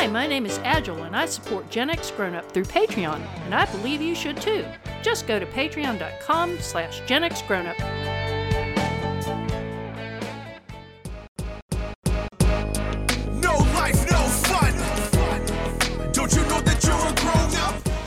Hi, my name is Agile, and I support Gen X Grown Up through Patreon, and I believe you should too. Just go to patreon.com slash Gen X Grown Up.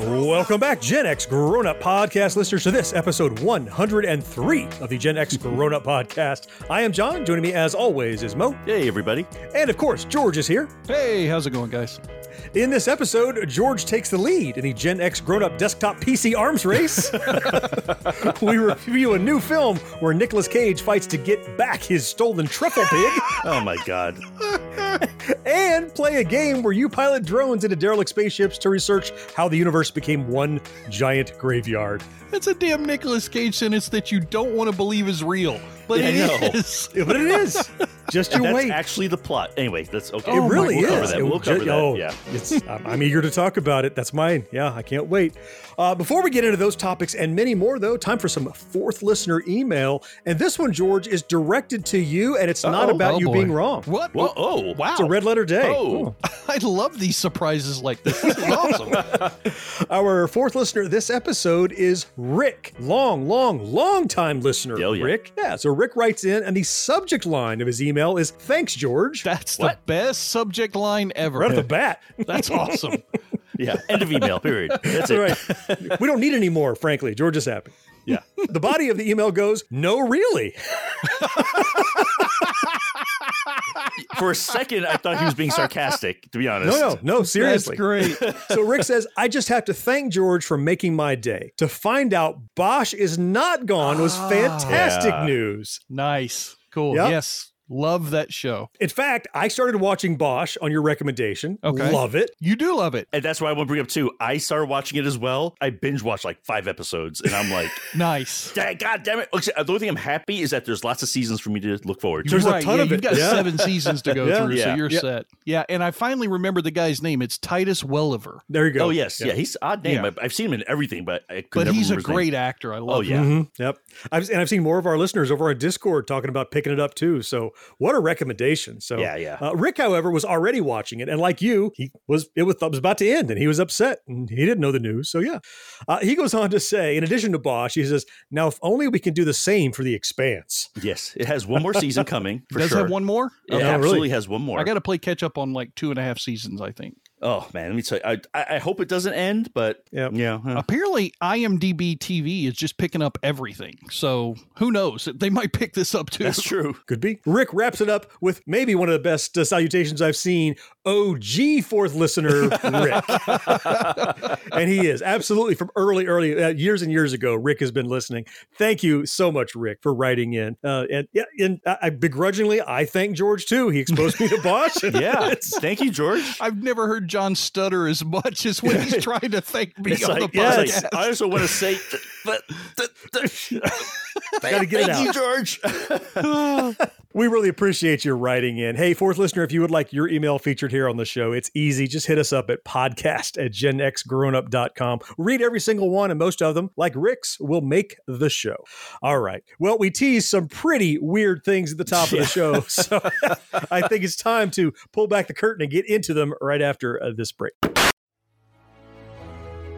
Welcome back, Gen X Grown Up Podcast listeners, to this episode 103 of the Gen X Grown Up Podcast. I am John. Joining me, as always, is Mo. Hey, everybody. And of course, George is here. Hey, how's it going, guys? In this episode, George takes the lead in the Gen X grown up desktop PC arms race. we review a new film where Nicolas Cage fights to get back his stolen truffle pig Oh my God. and play a game where you pilot drones into derelict spaceships to research how the universe became one giant graveyard. That's a damn Nicolas Cage sentence that you don't want to believe is real, but Yeah, I it know. is. Yeah, But it is. Just you That's wait. actually the plot. Anyway, that's okay. Oh, it really we'll is. Cover that. It We'll ju- cover that. oh, Yeah. It's, I'm, I'm eager to talk about it. That's mine. Yeah, I can't wait. Uh, before we get into those topics and many more, though, time for some fourth listener email. And this one, George, is directed to you, and it's not Uh-oh. about Oh, you boy. being wrong. What? Whoa, oh, wow. It's a red letter day. Oh. I love these surprises like this. This is awesome. Our fourth listener this episode is Rick. Long, long, long time listener. Oh, yeah. Rick. Yeah, so Rick writes in, and the subject line of his email is Thanks, George. That's the best subject line ever. right off the bat. That's awesome. Yeah. End of email, period. That's it. right. we don't need any more, frankly. George is happy. Yeah. The body of the email goes, No, really. For a second, I thought he was being sarcastic, to be honest. No, no, no, seriously. That's great. So Rick says, I just have to thank George for making my day. To find out Bosch is not gone was ah. fantastic Yeah. news. Nice. Cool. Yep. Yes. Love that show. In fact, I started watching Bosch on your recommendation. Okay. Love it. You do love it. And that's why I want to bring up too. I started watching it as well. I binge watched like five episodes, and I'm like, Nice. "Da- God damn it! The only thing I'm happy is that there's lots of seasons for me to look forward to. There's a ton yeah, of You've it. got Yeah. seven seasons to go Yeah. through, so Yeah. you're Yeah. set. Yeah, and I finally remember the guy's name. It's Titus Welliver. There you go. Oh yes, yeah. He's odd name. Yeah. I- I've seen him in everything, but I could But never he's a remember his name. great actor. I love Oh him. yeah. Mhm, Yep. I've, and I've seen more of our listeners over on Discord talking about picking it up too. So what a recommendation. So Yeah, yeah. Uh, Rick, however, was already watching it, and like you, he was it was, it was about to end, and he was upset, and he didn't know the news. So yeah, uh, he goes on to say, in addition to Bosch, he says, "Now, if only we can do the same for the Expanse." Yes, it has one more season coming for Does sure. have one more? It Okay. absolutely really? has one more. I got to play catch up on like two and a half seasons, I think. Oh man, let me tell you. I, I I hope it doesn't end, but Yep. yeah, huh. Apparently, IMDb TV is just picking up everything. So who knows? They might pick this up too. that's true. Could be. Rick wraps it up with maybe one of the best uh, salutations I've seen. OG fourth listener, Rick. and he is absolutely from early, early uh, years and years ago. Rick has been listening. Thank you so much, Rick, for writing in. Uh, and yeah, and I, I begrudgingly, I thank George too. He exposed me to Bosch. Yeah, thank you, George. I've never heard John stutter as much as when he's trying to thank me It's on like, the it's podcast. like, I also want to say, but, Gotta get it thank you, out. George. We really appreciate your writing in. Hey, fourth listener, if you would like your email featured here on the show, it's easy. Just hit us up at podcast at genxgrownup.com. Read every single one, and most of them, like Rick's, will make the show. All right. Well, we teased some pretty weird things at the top of the show. So I think it's time to pull back the curtain and get into them right after uh, this break.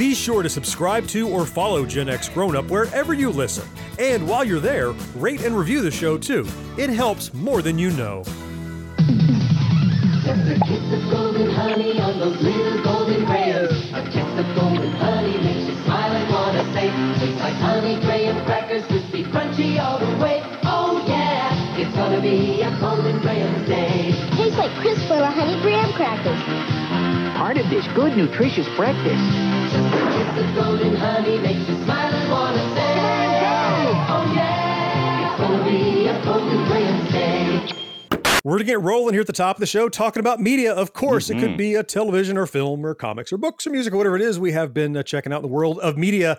Be sure to subscribe to or follow Gen X Grown Up wherever you listen. And while you're there, rate and review the show too. It helps more than you know. Little tastes like crisp of honey graham crackers. Part of this good, nutritious breakfast. Just a kiss golden honey makes you smile and wanna say, Oh yeah, We're going to get rolling here at the top of the show talking about media. Of course, it Mhm. could be a television or film or comics or books or music or whatever it is. We have been uh, checking out the world of media.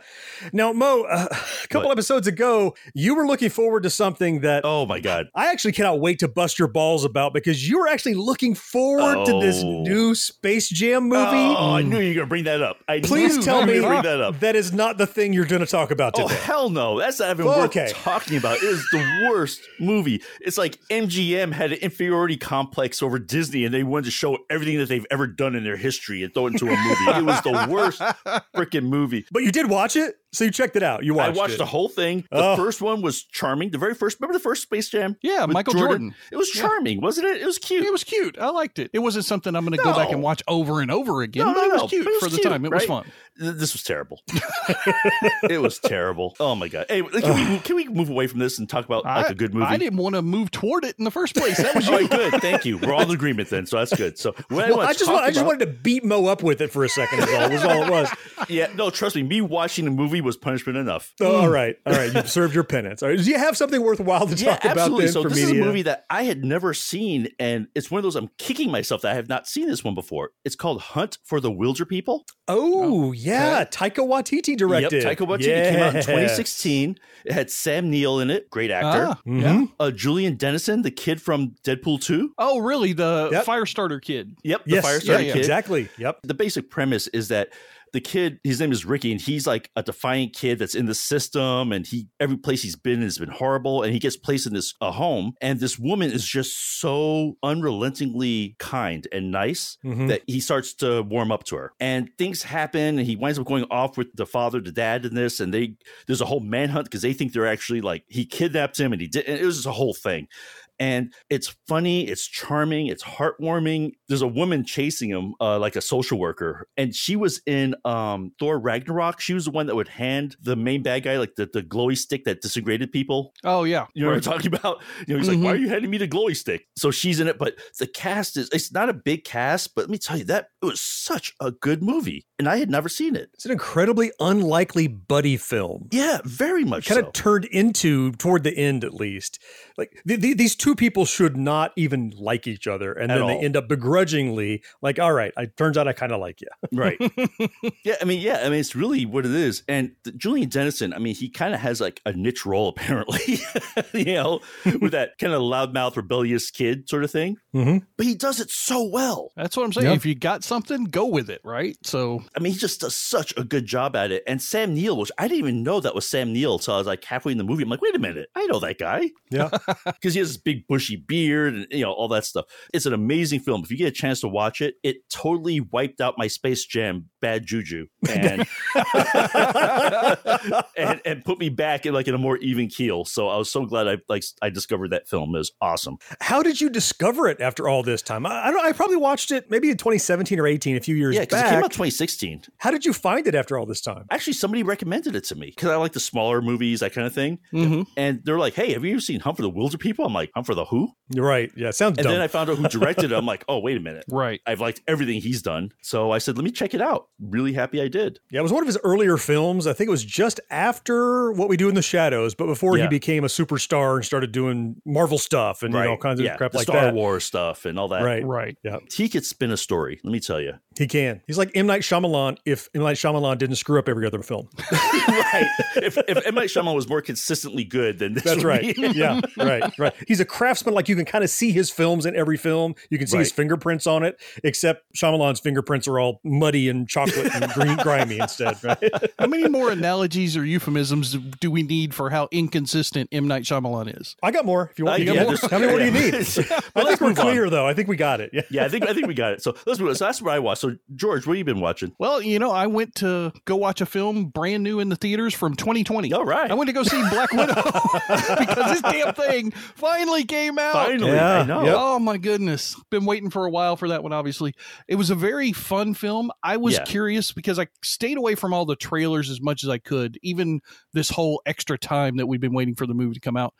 Now, Mo, uh, a couple What? episodes ago, you were looking forward to something that Oh my god. I actually cannot wait to bust your balls about because you were actually looking forward to this Oh. new Space Jam movie. Oh, I knew you were gonna bring that up. I Please tell me bring that up. that is not the thing you're going to talk about Oh today. hell no! That's not even Okay. worth talking about. It is the worst movie. It's like MGM had an inferiority complex over Disney, and they wanted to show everything that they've ever done in their history and throw it into a movie. it was the worst freaking movie. But you did watch it, so you checked it out. You watched I watched it. the whole thing. The Oh. first one was charming. The very first, remember the first Space Jam? Yeah, Michael Jordan. It was Yeah. charming, wasn't it? It was cute. It was cute. I liked it. It wasn't something I'm going to go back and watch over and over again, No, but no, it was no, cute but it was for the time. It was fun. This was terrible. it was terrible. Oh my god! Hey, can we move, can we move away from this and talk about like I, a good movie? I didn't want to move toward it in the first place. That was All you. right, good. Thank you. We're all in agreement then, so that's good. So what Well, wanna I just talk want, I just wanted to beat Mo up with it for a second. Is all, was all it was. Yeah, no, trust me. Me watching the movie was punishment enough. Oh, all right, all right. You've served your penance. All right. Do you have something worthwhile to Yeah, talk about absolutely. then So for this media? is a movie that I had never seen, and it's one of those I'm kicking myself that I have not seen this one before. It's called Hunt for the Wilderpeople. oh, yeah, Taika Waititi directed. Yep, Taika Waititi came out in 2016. It had Sam Neill in it, great actor. Ah, Mhm. yeah. Uh, Julian Dennison, the kid from Deadpool 2. Oh, really? The Yep. fire starter kid. Yep, the Yes, fire yeah, yeah, kid. exactly. Yep. the basic premise is that the kid his name is ricky and he's like a defiant kid that's in the system and he every place he's been has been horrible and he gets placed in this a home and this woman is just so unrelentingly kind and nice Mhm. that he starts to warm up to her and things happen and he winds up going off with the father the dad in this and they there's a whole manhunt because they think they're actually like he kidnapped him and he did and it was just a whole thing and it's funny, it's charming, it's heartwarming. There's a woman chasing him, uh, like a social worker, and she was in um, Thor Ragnarok. She was the one that would hand the main bad guy like the, the glowy stick that disintegrated people. Oh, yeah. You know what I'm talking about? You know, he's like, "Why are you handing me the glowy stick?" So she's in it, but the cast is—it's not a big cast, but let me tell you that it was such a good movie, and I had never seen it. It's an incredibly unlikely buddy film. Yeah, very much. So kind so. of turned into toward the end, at least. Like th- th- these two people should not even like each other, and At then they end up begrudgingly like, "All right, it turns out I kind of like you." right yeah i mean yeah i mean it's really what it is and the, julian dennison i mean he kind of has like a niche role apparently you know with that kind of loudmouth rebellious kid sort of thing Mm-hmm. but he does it so well That's what I'm saying. Yeah. If you got something, go with it, right? So, i mean he just does such a good job at it and sam neill which i didn't even know that was sam neill until i was like halfway in the movie i'm like wait a minute i know that guy Yeah. because he has this big bushy beard and you know all that stuff it's an amazing film if you get a chance to watch it it totally wiped out my space jam bad juju and and, and put me back in like in a more even keel. So I was so glad I like I discovered that film. It was awesome. How did you discover it after all this time? I, I don't. I probably watched it maybe in 2017 or 18, a few years Yeah, because it came out 2016. How did you find it after all this time? Actually, somebody recommended it to me because I like the smaller movies, that kind of thing. Mhm. And they're like, "Hey, have you ever seen Hunt for the Wilderpeople?" I'm like, "Hunt for the who?" You're right. Yeah, it sounds And dumb. then I found out who directed it. I'm like, "Oh, wait a minute." right. I've liked everything he's done. So I said, let me check it out. Really happy I did. yeah, it was one of his earlier films. I think it was just after What We Do in the Shadows, but before he became a superstar and started doing Marvel stuff and you know all kinds of yeah, crap the like Star that. Wars stuff and all that. Right. Right. Yeah. He could spin a story, let me tell you. He can. He's like M Night Shyamalan. If M Night Shyamalan didn't screw up every other film, right. If, if M. Night Shyamalan was more consistently good, then this that's would right. be- yeah, right, right. He's a craftsman. Like you can kind of see his films in every film. You can see his fingerprints on it. Except Shyamalan's fingerprints are all muddy and chocolate and green, grimy instead. Right. How many more analogies or euphemisms do we need for how inconsistent M Night Shyamalan is? I got more. If you want, Uh, you got yeah, more. there's- How many more do you need? Well, I think we're move on. clear, though. I think we got it. Yeah. Yeah, I think I think we got it. So let's move on. So that's what I watched. So George, what have you been watching? Well, you know, I went to go watch a film brand new in the theaters from 2020. All right. I went to go see Black Widow because this damn thing finally came out. Finally, Yeah, I know. yep. Oh my goodness. Been waiting for a while for that one, obviously. It was a very fun film. I was Yeah. curious because I stayed away from all the trailers as much as I could, even this whole extra time that we've been waiting for the movie to come out.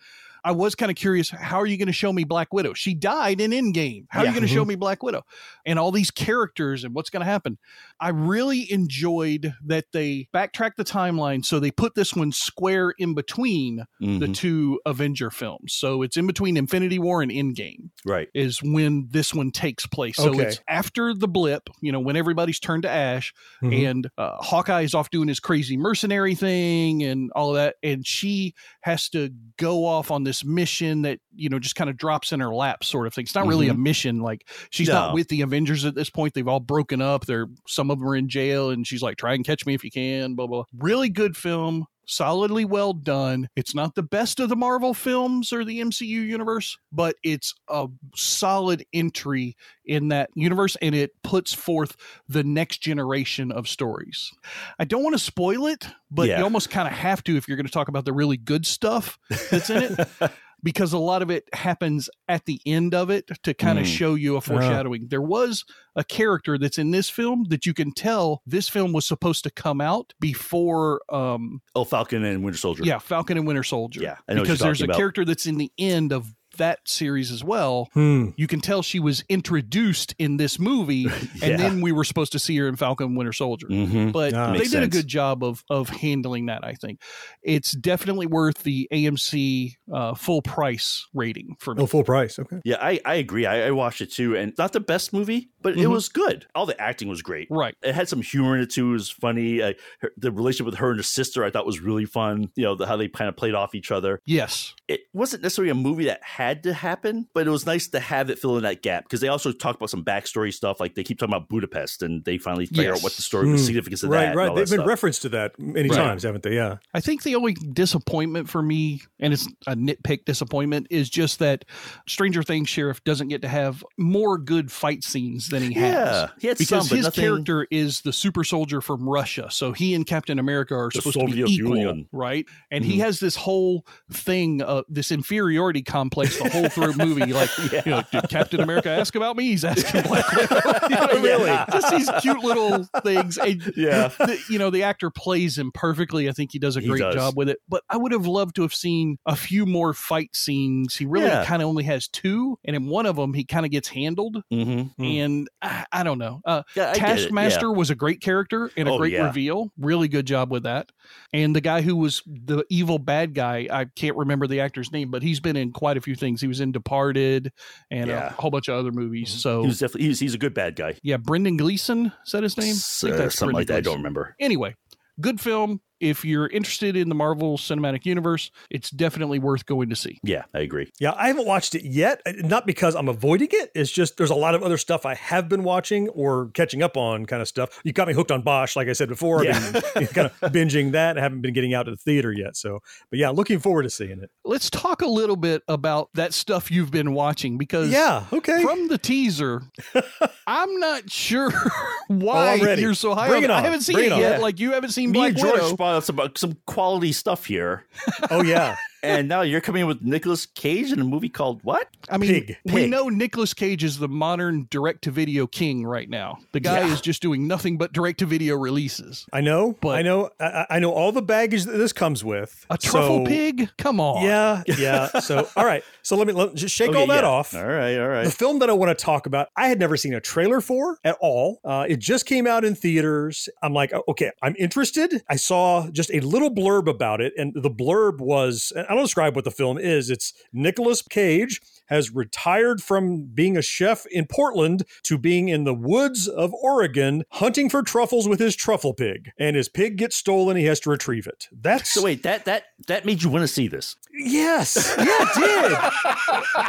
I was kind of curious, how are you going to show me Black Widow? She died in Endgame. How are you going to show me Black Widow? And all these characters and what's going to happen. I really enjoyed that they backtracked the timeline. So they put this one square in between the Mhm. two Avenger films. So it's in between Infinity War and Endgame Right. is when this one takes place. So Okay. it's after the blip, you know, when everybody's turned to ash Mhm. and uh, Hawkeye is off doing his crazy mercenary thing and all of that. And she has to go off on this mission that, you know, just kind of drops in her lap sort of thing. It's not really a mm-hmm. mission. Like she's not with the Avengers at this point. They've all broken up. They're some of them are in jail and she's like, try and catch me if you can, blah, blah. Really good film. Solidly well done. It's not the best of the Marvel films or the MCU universe, but it's a solid entry in that universe and it puts forth the next generation of stories. I don't want to spoil it, but Yeah. you almost kind of have to if you're going to talk about the really good stuff that's in it. Because a lot of it happens at the end of it to kind of Mm. show you a foreshadowing. There was a character that's in this film that you can tell this film was supposed to come out before um Oh, Falcon and Winter Soldier. yeah, Falcon and Winter Soldier. Yeah, I know what because there's a about. character that's in the end of that series as well. Hmm. You can tell she was introduced in this movie, Yeah. and then we were supposed to see her in Falcon Winter Soldier. Mhm. But Ah. they Makes did a good job of of handling that. I think it's definitely worth the AMC uh, full price rating for me. Oh, full price. Okay. Yeah, I, I agree. I, I watched it too, and not the best movie, but it Mhm. was good. All the acting was great. Right. It had some humor in it too. It was funny. Uh, her, the relationship with her and her sister, I thought was really fun. You know, the, how they kind of played off each other. Yes. It wasn't necessarily a movie that had to happen, but it was nice to have it fill in that gap because they also talk about some backstory stuff. Like they keep talking about Budapest, and they finally figure Yes. out what the story, the Hmm. significance of that. Right, right. They've that been stuff. referenced to that many Right. times, haven't they? Yeah. I think the only disappointment for me, and it's a nitpick disappointment, is just that Stranger Things Sheriff doesn't get to have more good fight scenes than he has. Yeah, he because some, but his nothing- character is the super soldier from Russia, so he and Captain America are The supposed to be equal, Union. right? And he Mhm. has this whole thing, uh, this inferiority complex the whole through movie. Like, Yeah. you know, did Captain America ask about me? He's asking Black Widow. You know, Really? just these cute little things. And Yeah. the, you know, the actor plays him perfectly. I think he does a great does. job with it. But I would have loved to have seen a few more fight scenes. He really Yeah. kind of only has two, and in one of them, he kind of gets handled. Mhm. And I, I don't know. Uh, Yeah, Taskmaster yeah. was a great character and a Oh, great yeah. reveal. Really good job with that. And the guy who was the evil bad guy, I can't remember the actor's name, but he's been in quite a few things. He was in Departed and Yeah. Mm-hmm. a whole bunch of other movies. So He was definitely he's, he's a good bad guy. yeah, Brendan Gleeson, said his name? I think Uh, something like that. I don't remember. Anyway, good film. If you're interested in the Marvel Cinematic Universe, it's definitely worth going to see. Yeah, I agree. Yeah, I haven't watched it yet. uh, Not because I'm avoiding it. It's just there's a lot of other stuff I have been watching or catching up on kind of stuff. You got me hooked on Bosch, like I said before. I've Yeah. been kind of binging that. I haven't been getting out to the theater yet. So, but yeah, looking forward to seeing it. Let's talk a little bit about that stuff you've been watching because Yeah, okay. from the teaser, I'm not sure why I'm you're so high Bring on it I haven't seen Bring it it yet. Like you haven't seen Me Black and George Widow. spotted some uh, some quality stuff here, Oh yeah, and now you're coming with Nicolas Cage in a movie called what? I mean, Pig. we Pig. know Nicolas Cage is the modern direct-to-video king right now. The guy Yeah. is just doing nothing but direct-to-video releases. I know. But- I know. I, I know all the baggage that this comes with. A truffle So, pig? Come on. Yeah, yeah. So all right. So let me let, just shake Okay, all that yeah. off. All right, all right. The film that I want to talk about, I had never seen a trailer for at all. Uh, it just came out in theaters. I'm like, oh, okay, I'm interested. I saw just a little blurb about it, and the blurb was I don't describe what the film is. It's Nicolas Cage has retired from being a chef in Portland to being in the woods of Oregon hunting for truffles with his truffle pig. And his pig gets stolen. He has to retrieve it. That's So wait, that that that made you want to see this. yes, yeah, it did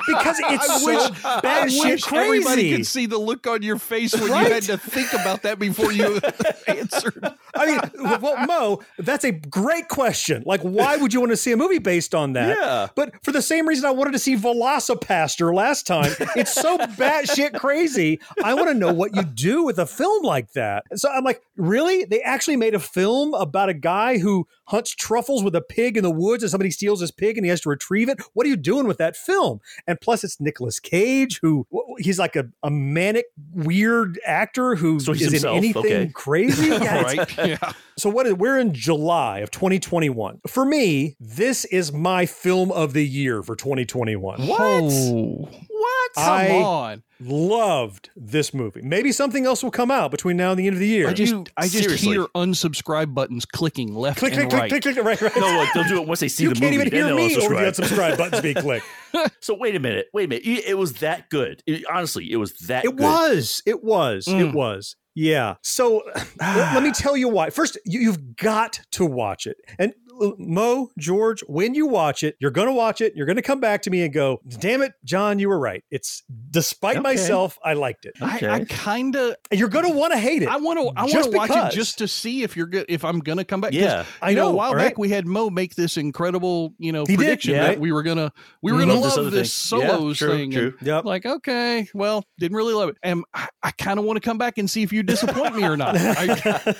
because it's I so wish, I batshit wish everybody crazy. could see the look on your face when Right? you had to think about that before you answered. I mean, well, Mo, that's a great question. Like, why would you want to see a movie based on that? Yeah. But for the same reason I wanted to see Velocipastor last time, it's so batshit crazy. I want to know what you do with a film like that. So I'm like, really? They actually made a film about a guy who hunts truffles with a pig in the woods and somebody steals his pig and he has to retrieve it? What are you doing with that film? And plus, it's Nicolas Cage, who he's like a, a manic, weird actor who So is himself, in anything okay. crazy. Yeah, right? Yeah. So what is we're in July of 2021. For me, this is my film of the year for 2021. Oh, what? Come I- on. Loved this movie. Maybe something else will come out between now and the end of the year. I just You- I just seriously. hear unsubscribe buttons clicking left click, click, and click, right. click, click, right, right. No, look, they'll do it once they see you the can't even hear then me they'll over the unsubscribe. unsubscribe buttons being clicked. So wait a minute, wait a minute. It it was that good. It- honestly, it was that. It good. was. It was. It Mm. was. Yeah. So let, me tell you why. First, you, you've got to watch it. And Mo, George, when you watch it, you're going to watch it. You're going to come back to me and go, damn it, John, you were right. It's despite Okay. myself, I liked it. Okay. I, I kind of you're going to want to hate it. I want to I want to watch because. it just to see if you're good if I'm gonna come back. Yeah. I you know, know, a while all back we had Mo make this incredible, you know, He did, prediction yeah. that we were gonna we were gonna Love this love other this thing. Yeah, solos true, thing. true. And Yep. Like, okay, well, didn't really love it. And I, I kind of want to come back and see if you disappoint me or not. I,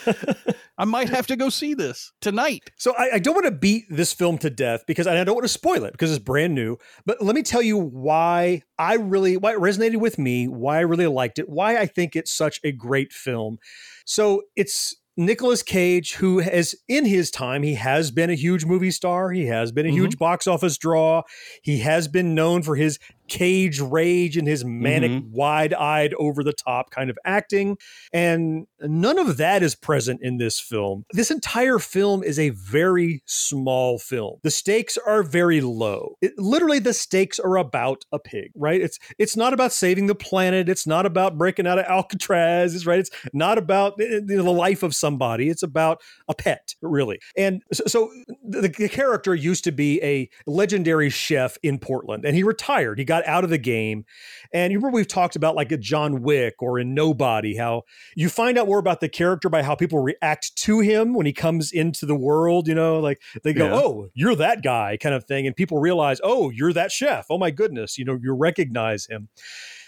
I might have to go see this tonight. So I, I don't want to beat this film to death because I don't want to spoil it because it's brand new. But let me tell you why I really why it resonated with me, why I really liked it, why I think it's such a great film. So it's Nicolas Cage, who has in his time, he has been a huge movie star. He has been a mm-hmm. huge box office draw. He has been known for his cage rage and his manic, wide eyed, over the top kind of acting. And none of that is present in this film. This entire film is a very small film. The stakes are very low. It, literally, the stakes are about a pig, right? It's it's not about saving the planet. It's not about breaking out of Alcatraz. It's right. It's not about uh, the life of somebody. It's about a pet, really. And so, so the, the character used to be a legendary chef in Portland, and he retired. He got out of the game. And you remember we've talked about like a John Wick or in Nobody, how you find out more about the character by how people react to him when he comes into the world. You know, like they go, Yeah. "Oh, you're that guy," kind of thing, and people realize, "Oh, you're that chef." Oh my goodness, you know, you recognize him.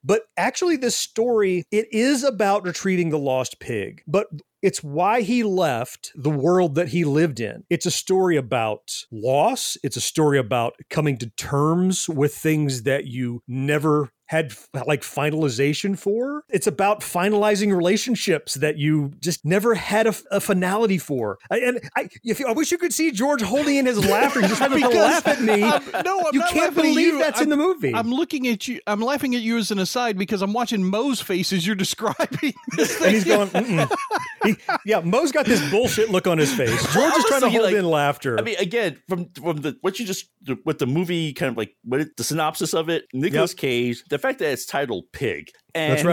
But actually, this story it is about retrieving the lost pig, but it's why he left the world that he lived in. It's a story about loss. It's a story about coming to terms with things that you never had like finalization for. It's about finalizing relationships that you just never had a, a finality for. I- And I, if you, I wish you could see George holding in his laughter. He's just trying to laugh at me. I'm- no, I'm you can't believe you. that's in I'm- the movie. I'm looking at you. I'm laughing at you as an aside because I'm watching Mo's face as you're describing this thing. and he's going. He- yeah, Mo's got this bullshit look on his face. George is trying to hold like, in laughter. I mean, again, from from the what you just what the movie kind of like what it, the synopsis of it, Nicolas Cage, the fact that it's titled Pig. And That's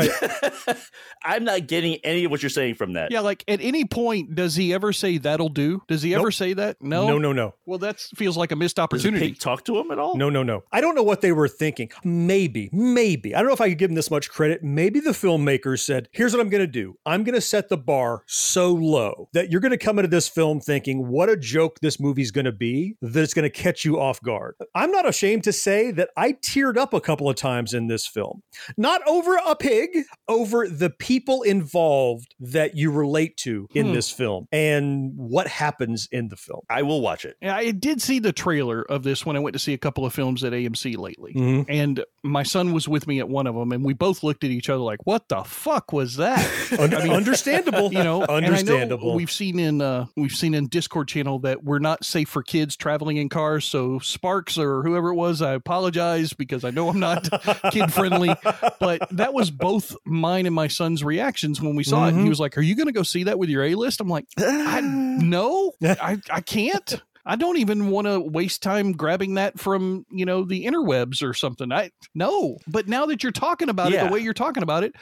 right. I'm not getting any of what you're saying from that. Yeah, like at any point, does he ever say that'll do? Does he ever say that? No, no, no, no. Well, that feels like a missed opportunity. pig talk to him at all? No, no, no. I don't know what they were thinking. Maybe, maybe. I don't know if I could give them this much credit. Maybe the filmmakers said, here's what I'm going to do. I'm going to set the bar so low that you're going to come into this film thinking, what a joke this movie's going to be, that it's going to catch you off guard. I'm not ashamed to say that I teared up a couple of times in this film. Not over a pig, over the people involved that you relate to in Hmm. this film and what happens in the film. I will watch it. Yeah, I did see the trailer of this when I went to see a couple of films at AMC lately. Mhm. And my son was with me at one of them, and we both looked at each other like, "What the fuck was that?" Un- understandable. you know, and I know understandable. we've seen in uh, we've seen in Discord channel that we're not safe for kids traveling in cars. So Sparks or whoever it was, I apologize because I know I'm not kid friendly. But that was both mine and my son's reactions when we saw it. And he mm-hmm. was like, "Are you going to go see that with your A list?" I'm like, I, "No, I I can't." I don't even want to waste time grabbing that from, you know, the interwebs or something. I no. But now that you're talking about it the way you're talking about it,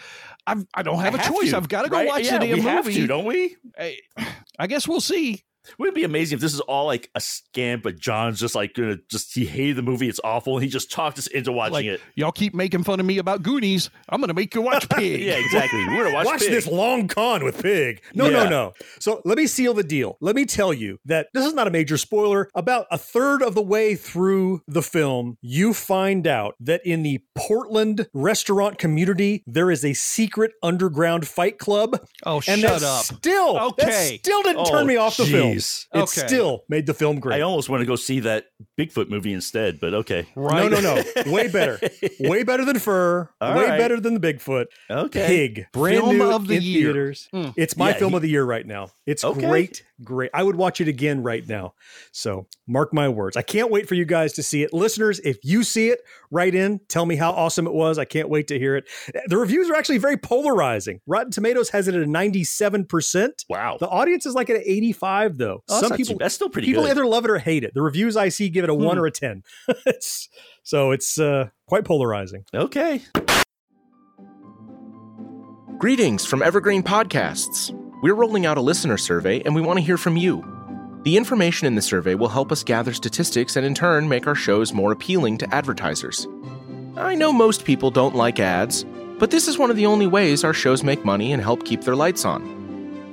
I've I don't have I a have choice. to, I've got to go right? watch Yeah, the damn have movie. to, don't we? I, I guess we'll see. Wouldn't it be amazing if this is all like a scam, but John's just like gonna just he hated the movie, it's awful, and he just talked us into watching Like it. y'all keep making fun of me about Goonies. I'm going to make you watch Pig. Yeah, exactly. We're gonna watch, Watch Pig. this long con with Pig. No, Yeah. no, no. So let me seal the deal. Let me tell you that this is not a major spoiler. About a third of the way through the film, you find out that in the Portland restaurant community, there is a secret underground fight club. Oh, and shut that up. Still, that Okay. still didn't Oh, turn me off the film. Jeez. It Okay. still made the film great. I almost want to go see that Bigfoot movie instead, but okay. Right. No, no, no. Way better. Way better than Fur. All way right. better than the Bigfoot. Okay. Pig. Brand Film new of the in year. theaters. Mm. It's my Yeah, film he- of the year right now. It's Okay. great. Great. I would watch it again right now. So mark my words. I can't wait for you guys to see it. Listeners, if you see it, write in. Tell me how awesome it was. I can't wait to hear it. The reviews are actually very polarizing. Rotten Tomatoes has it at a 97%. Wow. The audience is like at 85, though. Oh, Some people that's still pretty people good. either love it or hate it. The reviews I see give it a one or a 10. it's, so it's uh, quite polarizing. Okay. Greetings from Evergreen Podcasts. We're rolling out a listener survey and we want to hear from you. The information in the survey will help us gather statistics and in turn make our shows more appealing to advertisers. I know most people don't like ads, but this is one of the only ways our shows make money and help keep their lights on.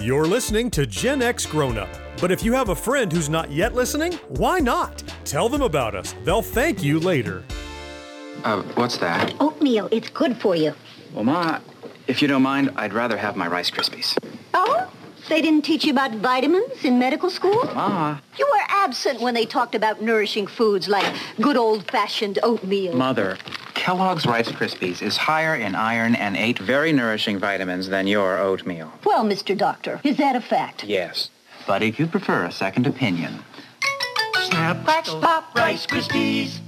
You're listening to Gen X Grown Up. But if you have a friend who's not yet listening, why not? Tell them about us. They'll thank you later. Uh, what's that? Oatmeal, it's good for you. Well, Ma, if you don't mind, I'd rather have my Rice Krispies. Oh? They didn't teach you about vitamins in medical school? Ma. You were absent when they talked about nourishing foods like good old-fashioned oatmeal. Mother, Kellogg's Rice Krispies is higher in iron and eight very nourishing vitamins than your oatmeal. Well, Mr. Doctor, is that a fact? Yes. But if you prefer a second opinion, Snap, crackle, pop, Rice Krispies.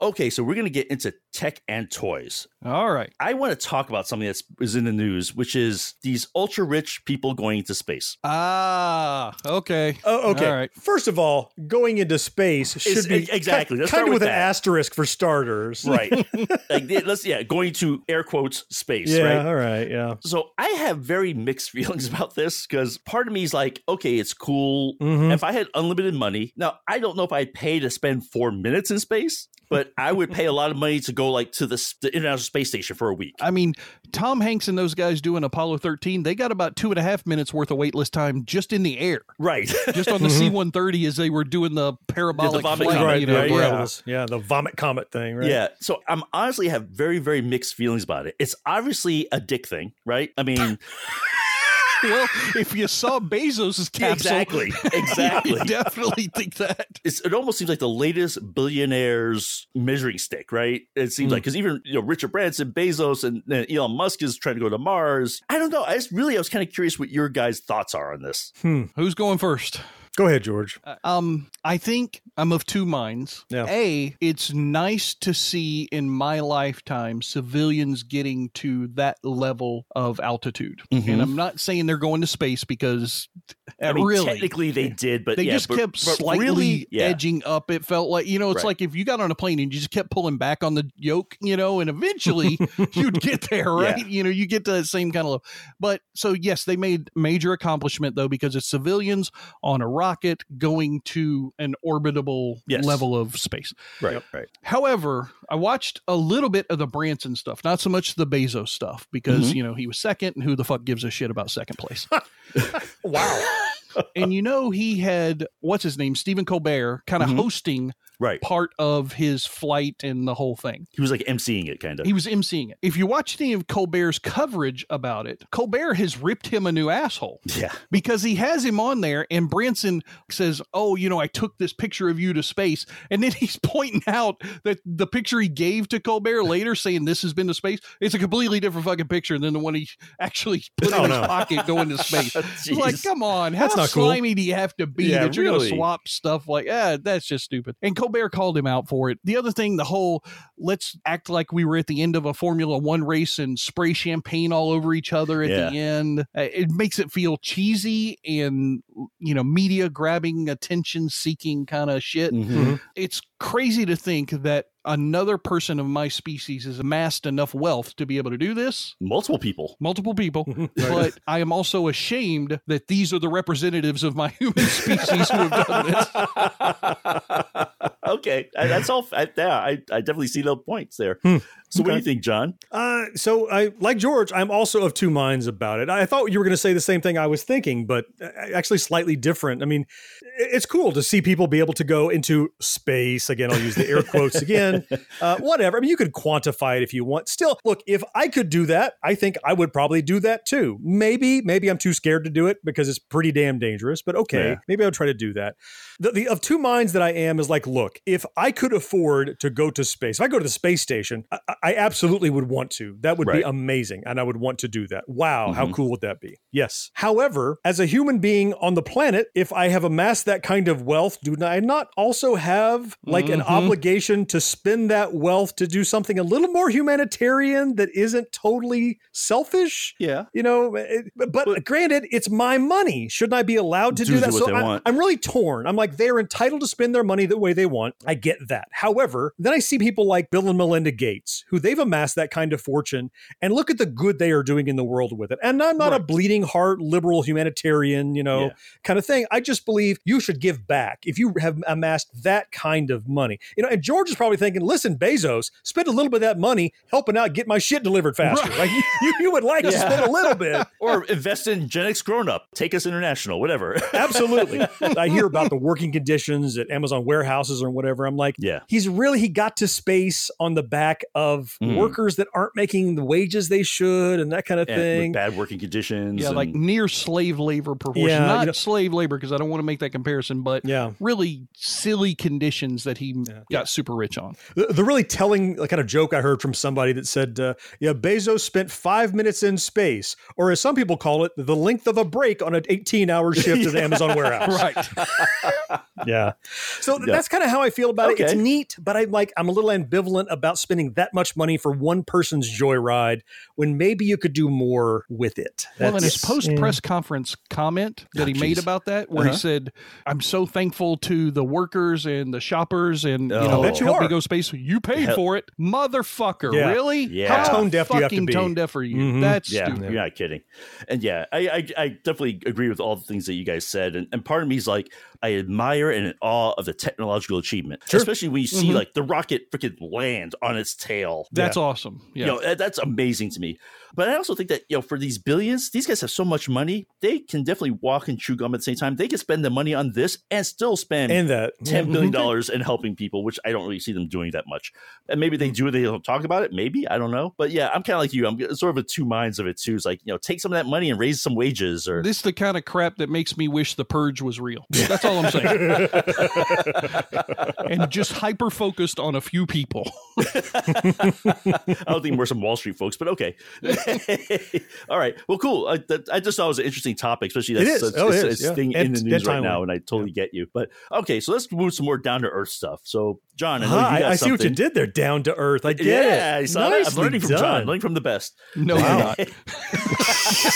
Okay, so we're gonna get into tech and toys. All right. I want to talk about something that's in the news, which is these ultra rich people going into space. Ah, okay. Oh, okay. All right. First of all, going into space should Is- be exactly. Let's kind of with with an asterisk for starters. Right. like let's yeah, going to air quotes space, Yeah. right? All right. Yeah. So I have very mixed feelings about this because part of me is like, okay, it's cool. Mhm. If I had unlimited money, now I don't know if I'd pay to spend four minutes in space, but I would pay a lot of money to go like to the, the International Space Station for a week. I mean, Tom Hanks and those guys doing Apollo 13, they got about two and a half minutes worth of waitlist time just in the air, Right. just on the Mhm. C 130 as they were doing the parabolic vomit flight. comet, Right. you know, right, yeah, where- yeah. The vomit comet thing. Right. Yeah. So I'm honestly have very, very mixed feelings about it. It's obviously a dick thing, right? I mean, Well, if you saw Bezos' capsule, exactly. Exactly. Definitely think that. it's, it almost seems like the latest billionaires measuring stick, right? It seems like because even you know Richard Branson, Bezos, and, and Elon Musk is trying to go to Mars. I don't know. I just really I was kind of curious what your guys' thoughts are on this. Hmm. Who's going first? Go ahead, George. Um, I think I'm of two minds. Yeah. A, it's nice to see in my lifetime civilians getting to that level of altitude. Mhm. And I'm not saying they're going to space because I mean, really technically they did, but they yeah, just but- kept but slightly really, yeah. edging up. It felt like you know, it's Right. like if you got on a plane and you just kept pulling back on the yoke, you know, and eventually you'd get there, right? Yeah. You know, you get to that same kind of level. But so yes, they made major accomplishment though because it's civilians on a rocket going to an orbitable Yes. level of space. Right, right. However, I watched a little bit of the Branson stuff, not so much the Bezos stuff, because Mhm. you know he was second, and who the fuck gives a shit about second place? Wow. and you know he had what's his name, Stephen Colbert, kind of Mhm. hosting Right. part of his flight and the whole thing. He was like emceeing it, kind of. He was emceeing it. If you watch any of Colbert's coverage about it, Colbert has ripped him a new asshole. Yeah. Because he has him on there, and Branson says, Oh, you know, I took this picture of you to space. And then he's pointing out that the picture he gave to Colbert later saying this has been to space, it's a completely different fucking picture than the one he actually put Oh, in his pocket going to space. Oh, it's like, come on, how That's not cool. slimy do you have to be Yeah, that you're really. going to swap stuff like, yeah, that's just stupid. And Colbert called him out for it. The other thing, the whole let's act like we were at the end of a Formula One race and spray champagne all over each other at Yeah. the end. Uh, It makes it feel cheesy and, you know, media grabbing, attention seeking kind of shit. Mhm. It's crazy to think that another person of my species has amassed enough wealth to be able to do this. Multiple people. Multiple people, but I am also ashamed that these are the representatives of my human species who have done this. okay, I, that's all. I, yeah, I, I definitely see the points there. Hmm. So, what do you think, John? Uh, so I like George. I'm also of two minds about it. I thought you were going to say the same thing I was thinking, but uh, actually slightly different. I mean, it's cool to see people be able to go into space again. I'll use the air quotes again. Uh, whatever. I mean, you could quantify it if you want. Still, look, if I could do that, I think I would probably do that too. Maybe, maybe I'm too scared to do it because it's pretty damn dangerous. But okay, Yeah. maybe I'll try to do that. The, the of two minds that I am is like, look, if I could afford to go to space, if I go to the space station, I, I absolutely would want to. That would be amazing, and I would want to do that. Wow, how Mhm. cool would that be? Yes. However, as a human being on the planet, if I have amassed that kind of wealth, do I not also have like an Mhm. obligation to spend that wealth to do something a little more humanitarian that isn't totally selfish? Yeah. You know, it- but, but granted, it's my money. Shouldn't I be allowed to do that? So I. I'm really torn. I'm like, they're entitled to spend their money the way they want. I get that. However, then I see people like Bill and Melinda Gates, who they've amassed that kind of fortune, and look at the good they are doing in the world with it. And I'm not a bleeding heart liberal humanitarian, you know, Yeah. kind of thing. I just believe you should give back if you have amassed that kind of money. You know, and George is probably thinking, listen, Bezos, spend a little bit of that money helping out get my shit delivered faster. Like you, you, would like to spend a little bit. or invest in Gen X Grown Up, take us international, whatever. Absolutely. I hear about the working conditions at Amazon warehouses or whatever. I'm like, Yeah. he's really he got to space on the back of Mm. workers that aren't making the wages they should and that kind of and with thing. bad working conditions. Yeah, and- like near slave labor proportion. Yeah, Not you know- slave labor because I don't want to make that comparison, but Yeah. really silly conditions that he got super rich on. The, the really telling like, kind of joke I heard from somebody that said, uh, "Yeah, Bezos spent five minutes in space, or as some people call it, the length of a break on an 18-hour shift at the Amazon warehouse." Right. Yeah. So Yeah. that's kind of how I feel about it. It's neat, but I'm like I'm a little ambivalent about spending that much money for one person's joyride when maybe you could do more with it. Well, in his post press conference comment that Oh, he made about that, where Uh-huh. he said, "I'm so thankful to the workers and the shoppers, and you Oh. know, I bet you help me go space. You paid Hell- for it, motherfucker! Yeah. Really? Yeah. How Tone deaf do you have to fucking be? tone deaf are you? Mhm. That's yeah, stupid. you're not kidding. And yeah, I, I I definitely agree with all the things that you guys said. And, and part of me is like, I admire and in awe of the technological achievement, Sure. especially when you see Mhm. like the rocket freaking land on its tail. That's awesome. Yeah. You know, that's amazing to me. But I also think that, you know, for these billions, these guys have so much money, they can definitely walk and chew gum at the same time. They can spend the money on this and still spend and that ten Yeah. billion dollars in helping people, which I don't really see them doing that much. And maybe they do, they don't talk about it. Maybe I don't know. But yeah, I'm kind of like you. I'm sort of of two minds of it too. It's like you know, take some of that money and raise some wages, or This is the kind of crap that makes me wish the purge was real. That's all I'm saying. and just hyper focused on a few people. I don't think we're some Wall Street folks, but okay. All right. Well, cool. I, that, I just thought it was an interesting topic, especially that's is. Oh, it's, Oh, it's, it's yeah. thing And in the news right now, and I totally get you. But okay, so let's move some more down to earth stuff. So, John, I know Huh, you I, got I see what you did there, down to earth. I get yeah, it. I saw. I'm learning from John, learning from the best. No, Wow. you're not.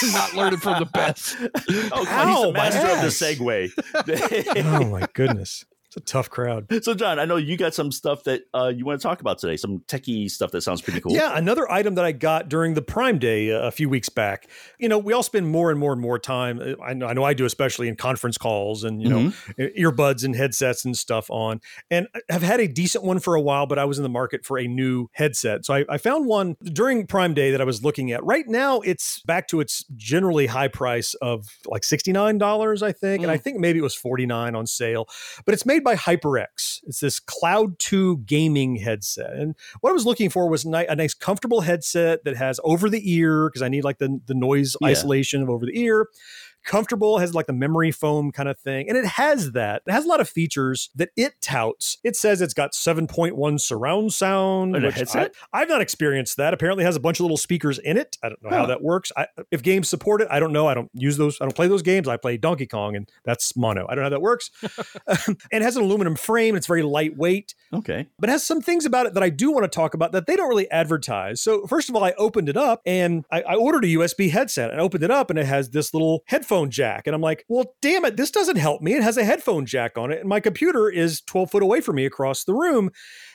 not learning from the best. Oh, come he's Ow, the master of the segue. oh my goodness, it's a tough crowd. so, John, I know you got some stuff that uh, you want to talk about today. Some techie stuff that sounds pretty cool. Yeah, another item that I got during the Prime Day uh, a few weeks back. You know, we all spend more and more and more time. uh, I know, I know I do, especially in conference calls and you know Mm-hmm. earbuds and headsets and stuff on. And I've had a decent one for a while, but I was in the market for a new headset. So I, I found one during Prime Day that I was looking at. Right now, it's back to its generally high price of like sixty nine dollars, I think, and I think maybe it was forty nine on sale. But it's made made by HyperX. It's this Cloud 2 gaming headset. And what I was looking for was ni- a nice, comfortable headset that has over the ear, because I need like the, the noise Yeah. isolation of over the ear. Comfortable, has like the memory foam kind of thing. And it has that. It has a lot of features that it touts. It says it's got 7.1 surround sound. In a which headset? I, have not experienced that. Apparently, it has a bunch of little speakers in it. I don't know how that works. I, if games support it, I don't know. I don't use those. I don't play those games. I play Donkey Kong, and that's mono. I don't know how that works. Um, and it has an aluminum frame. It's very lightweight Okay. but it has some things about it that I do want to talk about that they don't really advertise. So, first of all, I opened it up and I, I ordered a USB headset and I opened it up and it has this little headphone jack. And I'm like, well, damn it, this doesn't help me. It has a headphone jack on it. And my computer is 12 foot away from me across the room.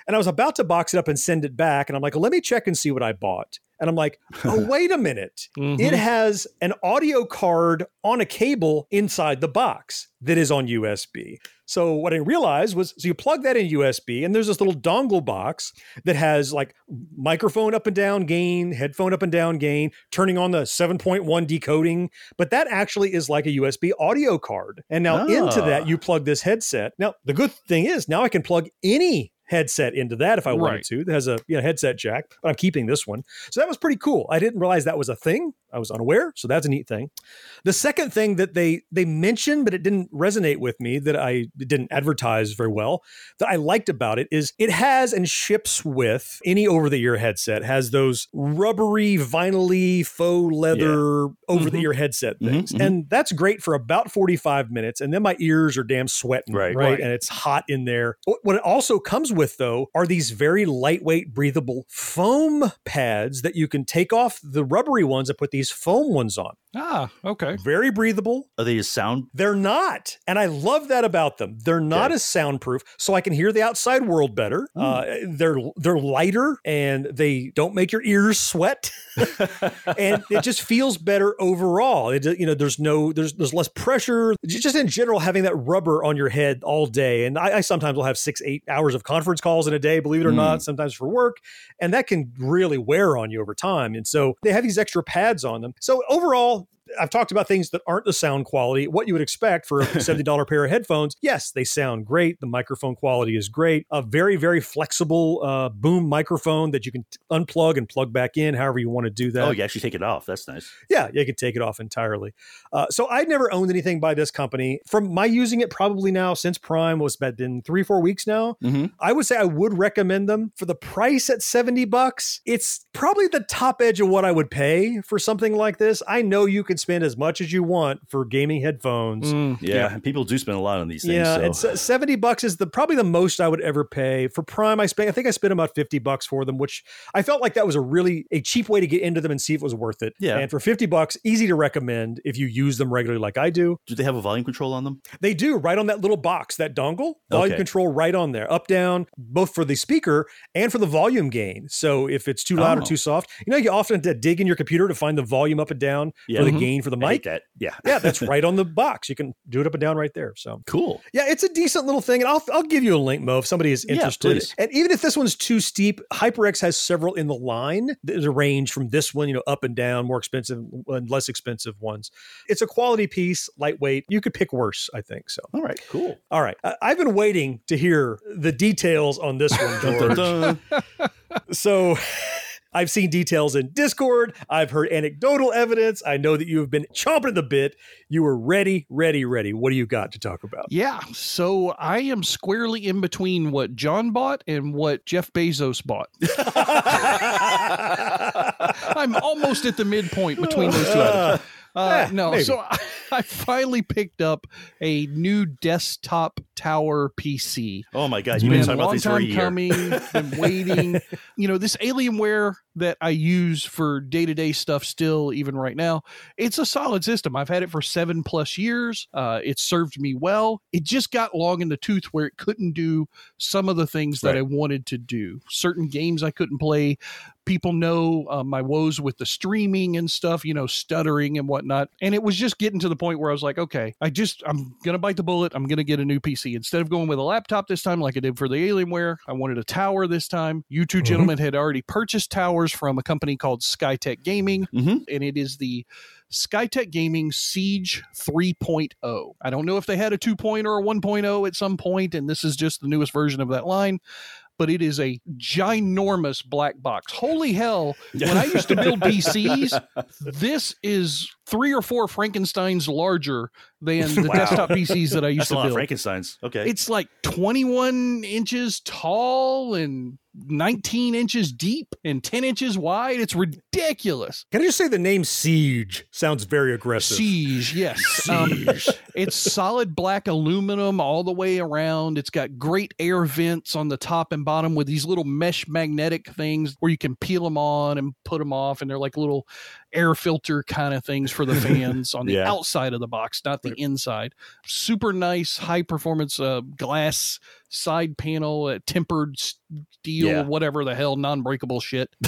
And I was about to box it up and send it back. And I'm like, well, let me check and see what I bought. And I'm like, oh, wait a minute. Mm-hmm. It has an audio card on a cable inside the box that is on USB. So what I realized was so you plug that in USB and there's this little dongle box that has like microphone up and down gain, headphone up and down gain, turning on the 7.1 decoding, but that actually is like a USB audio card. And now into Ah. that you plug this headset. Now the good thing is now I can plug any headset into that if I wanted Right. to. That has a you know, headset jack, but I'm keeping this one. So that was pretty cool. I didn't realize that was a thing. I was unaware, so that's a neat thing. The second thing that they they mentioned, but it didn't resonate with me, that I didn't advertise very well, that I liked about it is it has and ships with any over the ear headset has those rubbery, vinyl faux leather over the ear headset Mhm, things, mhm. and that's great for about forty five minutes, and then my ears are damn sweating, Right. right, Right. and it's hot in there. What what it also comes with though are these very lightweight, breathable foam pads that you can take off the rubbery ones and put these foam ones on. Ah, okay. Very breathable. Are they sound? They're not. And I love that about them. They're not as soundproof, so I can hear the outside world better. Uh, they're they're lighter and they don't make your ears sweat. and it just feels better overall. It, you know, there's no there's there's less pressure. Just in general, having that rubber on your head all day. And I, I sometimes will have six, eight hours of conference calls in a day, believe it or Mm. not, sometimes for work. And that can really wear on you over time. And so they have these extra pads on them. So overall, I've talked about things that aren't the sound quality, what you would expect for a $70 pair of headphones. Yes, they sound great. The microphone quality is great. A very, very flexible uh, boom microphone that you can t- unplug and plug back in, however you want to do that. Oh, you actually take it off. That's nice. Yeah, you could take it off entirely. Uh, so I'd never owned anything by this company. From my using it probably now since Prime was about been three, four weeks now. Mhm. I would say I would recommend them for the price at 70 bucks. It's probably the top edge of what I would pay for something like this. I know you can spend as much as you want for gaming headphones. Yeah, and people do spend a lot on these things. Yeah, so. and se- 70 bucks is the probably the most I would ever pay. For Prime, I spent I think I spent about 50 bucks for them, which I felt like that was a really a cheap way to get into them and see if it was worth it. Yeah. And for 50 bucks, easy to recommend if you use them regularly like I do. do they have a volume control on them? They do right on that little box, that dongle, volume Okay. control right on there, up down, both for the speaker and for the volume gain. So if it's too loud or Oh. too soft, you know, you often have to dig in your computer to find the volume up and down Yeah. for the Mhm. Gain for the mic. that. Yeah. yeah, that's right on the box. You can do it up and down right there. So Cool. yeah, it's a decent little thing, and I'll I'll give you a link, Mo, if somebody is interested. please. and even if this one's too steep, HyperX has several in the line. There's a range from this one, you know, up and down, more expensive and less expensive ones. It's a quality piece, lightweight. You could pick worse, I think. So, All right. Cool. all right, I- I've been waiting to hear the details on this one, George. So. I've seen details in Discord. I've heard anecdotal evidence. I know that you have been chomping at the bit. You were ready, ready, ready. What do you got to talk about? Yeah, so I am squarely in between what John bought and what Jeff Bezos bought. I'm almost at the midpoint between those two. items. Uh, no, maybe. so I, I finally picked up a new desktop tower PC. Oh my god, It's you've been been talking about these for a year. coming. Been waiting. you know, this Alienware that I use for day to day stuff still, even right now, it's a solid system. I've had it for seven plus years. Uh, it served me well. It just got long in the tooth where it couldn't do some of the things that I wanted to do. Certain games I couldn't play people know uh, my woes with the streaming and stuff, you know, stuttering and whatnot. And it was just getting to the point where I was like, okay, I just, I'm going to bite the bullet. I'm going to get a new PC. Instead of going with a laptop this time, like I did for the Alienware, I wanted a tower this time. You 2 gentlemen had already purchased towers from a company called Skytech Gaming, and it is the Skytech Gaming Siege 3.0. I don't know if they had a 2.0 or a 1.0 at some point, and this is just the newest version of that line. But it is a ginormous black box. Holy hell. When I used to build PCs, this is three or four Frankensteins larger than the Wow. desktop PCs that I used That's to a lot build. of Frankensteins. Okay. It's like 21 inches tall and 19 inches deep and 10 inches wide. It's ridiculous. Can I just say the name Siege sounds very aggressive? Siege, yes. Um, it's solid black aluminum all the way around. It's got great air vents on the top and bottom with these little mesh magnetic things where you can peel them on and put them off. And they're like little air filter kind of things for the fans on the Yeah. outside of the box, not the inside. Super nice, high performance uh, glass side panel, uh, tempered steel, Yeah. whatever the hell, non breakable shit.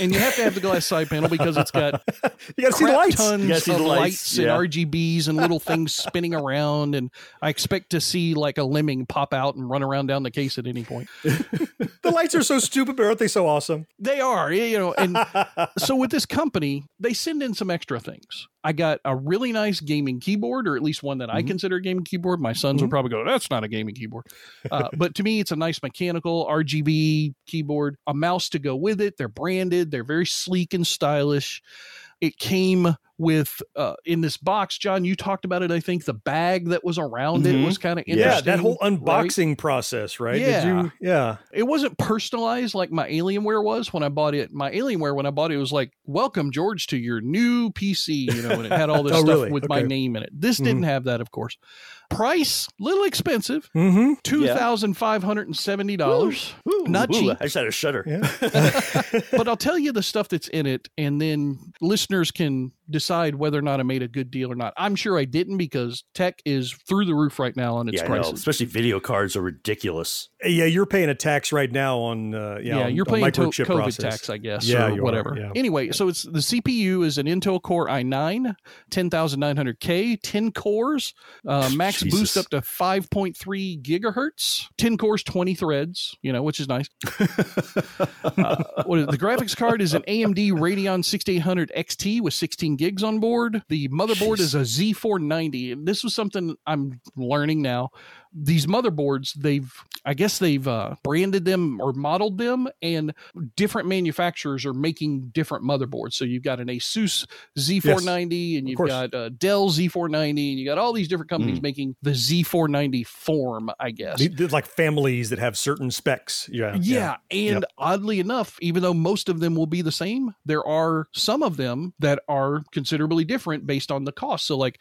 and you have to have the glass side panel because it's got You got to see the lights. tons You see of the lights, lights, and yeah. RGBs and little things spinning around. And I expect to see like a lemming pop out and run around down the case at any point. The lights are so stupid, but aren't they so awesome? They are, you know, and so with this company, they send in some extra things. I got a really nice gaming keyboard, or at least one that Mm-hmm. I consider a gaming keyboard. My sons would probably go, "That's not a gaming keyboard," uh, but to me, it's a nice mechanical RGB keyboard. A mouse to go with it. They're branded. They're very sleek and stylish. It came with uh, in this box, John. You talked about it. I think the bag that was around it Mhm. was kind of interesting. Yeah, that whole right? unboxing process, right? Did Yeah. you, yeah. it wasn't personalized like my Alienware was when I bought it. My Alienware when I bought it was like, "Welcome George to your new PC," you know, and it had all this Oh, stuff really? with my name in it. This didn't have that, of course. Price little expensive, Mm-hmm. two thousand five hundred and seventy dollars. Not Ooh, cheap, I just had a shudder. but I'll tell you the stuff that's in it, and then listeners can decide whether or not I made a good deal or not. I'm sure I didn't because tech is through the roof right now on its Yeah, prices. Especially video cards are ridiculous. Yeah, you're paying a tax right now on uh, yeah, yeah, on- you're paying to- microchip COVID process. tax, I guess, Yeah, or you are, whatever. yeah. Anyway, so it's the CPU is an Intel Core i9, 10900K, 10 cores, uh, max Jesus. boost up to 5.3 gigahertz, 10 cores, 20 threads, you know, which is nice. uh, what is, the graphics card is an AMD Radeon 6800 XT with 16 on board. The motherboard is a Z490, and this was something I'm learning now. These motherboards, they've, I guess they've uh, branded them or modeled them, and different manufacturers are making different motherboards. So you've got an Asus Z490, and you've got uh, Dell Z490, and you got all these different companies Mm. making the Z490 form, I guess. Like families that have certain specs. Yeah. Yeah, and Yep. oddly enough, even though most of them will be the same, there are some of them that are considerably different based on the cost. So, like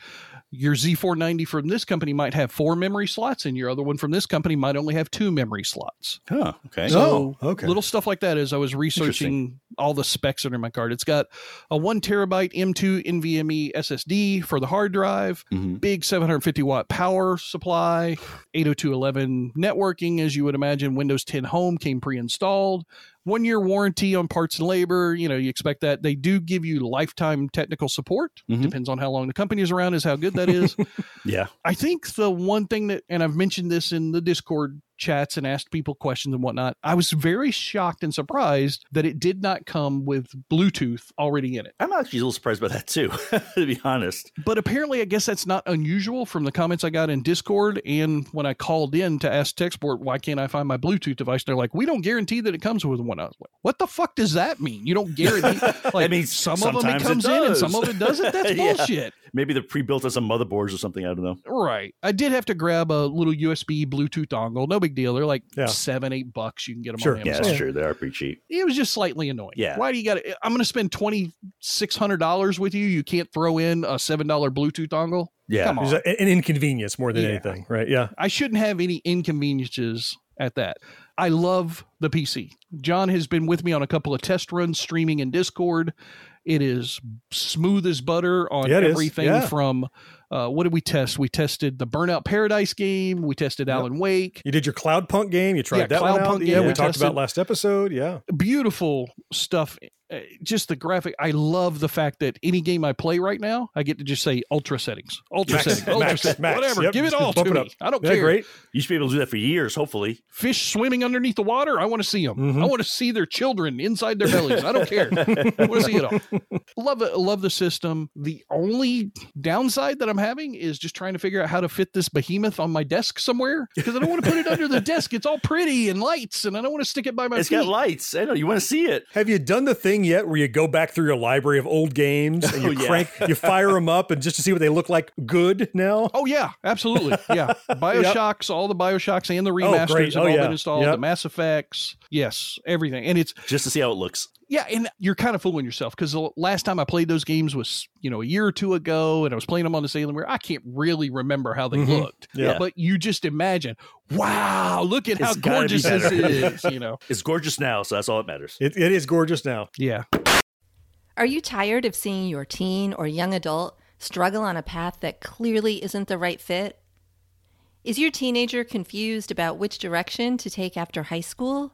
your Z490 from this company might have four memory slots, and your other one from this company might only have two memory slots. Huh. Okay. So Oh, okay. little stuff like that as I was researching all the specs under my card. It's got a one terabyte M2 NVMe SSD for the hard drive, Mhm. big 750 watt power supply, 802.11 networking, as you would imagine. Windows 10 Home came pre-installed. One year warranty on parts and labor. You know, you expect that. They do give you lifetime technical support. Mhm. Depends on how long the company is around, is how good that is. Yeah. I think the one thing that, and I've mentioned this in the Discord chats and asked people questions and whatnot, I was very shocked and surprised that it did not come with Bluetooth already in it. I'm actually a little surprised by that too, to be honest. But apparently, I guess that's not unusual from the comments I got in Discord and when I called in to ask Techsport, why can't I find my Bluetooth device? They're like, we don't guarantee that it comes with one. I was like, what the fuck does that mean? You don't guarantee. Like, I mean, some of them it sometimes it comes in and some of it doesn't. That's bullshit. Maybe they're pre-built as some motherboards or something. I don't know. Right. I did have to grab a little USB Bluetooth dongle. No big deal. They're like Yeah. seven, eight bucks. You can get them Sure. on Yeah, Amazon. that's true. They are pretty cheap. It was just slightly annoying. Yeah. Why do you got to? I'm going to spend twenty six hundred dollars with you. You can't throw in a seven dollar Bluetooth dongle. Yeah. Come on. There's a- an inconvenience more than Yeah. anything, right? Yeah. I shouldn't have any inconveniences at that. I love the PC. John has been with me on a couple of test runs streaming in Discord. It is smooth as butter on Yeah, everything Yeah. from Uh, what did we test? We tested the Burnout Paradise game. We tested Alan Wake. You did your Cloud Punk game. You tried Yeah, that Cloud one out. Punk yeah, game we talked about last episode. Yeah. Beautiful stuff. Uh, Just the graphic. I love the fact that any game I play right now, I get to just say ultra settings, ultra Max, settings, ultra max, settings, max. whatever. Yep, Give it just all bump to it me. up. I don't Yeah, care. great. You should be able to do that for years, hopefully. Fish swimming underneath the water. I want to see them. Mm-hmm. I want to see their children inside their bellies. I don't care. I want to see it all. Love it. Love the system. The only downside that I'm having is just trying to figure out how to fit this behemoth on my desk somewhere because I don't want to put it under the desk. It's all pretty and lights, and I don't want to stick it by my It's feet. got lights. I know you want to see it. Have you done the thing yet where you go back through your library of old games and you Oh, yeah. crank, you fire them up, and just to see what they look like good now? Oh yeah, absolutely. Yeah, Bioshocks, all the Bioshocks and the Oh, remasters great. have Oh, all yeah. been installed. Yep. The Mass Effects, yes, everything, and it's just to see how it looks. Yeah, and you're kind of fooling yourself because the last time I played those games was you know a year or two ago, and I was playing them on the Alienware. I can't really remember how they Mhm. looked. Yeah. but you just imagine, wow, look at how It's be gorgeous this is. You know, It's gorgeous now, so that's all that matters. It, it is gorgeous now. Yeah. Are you tired of seeing your teen or young adult struggle on a path that clearly isn't the right fit? Is your teenager confused about which direction to take after high school?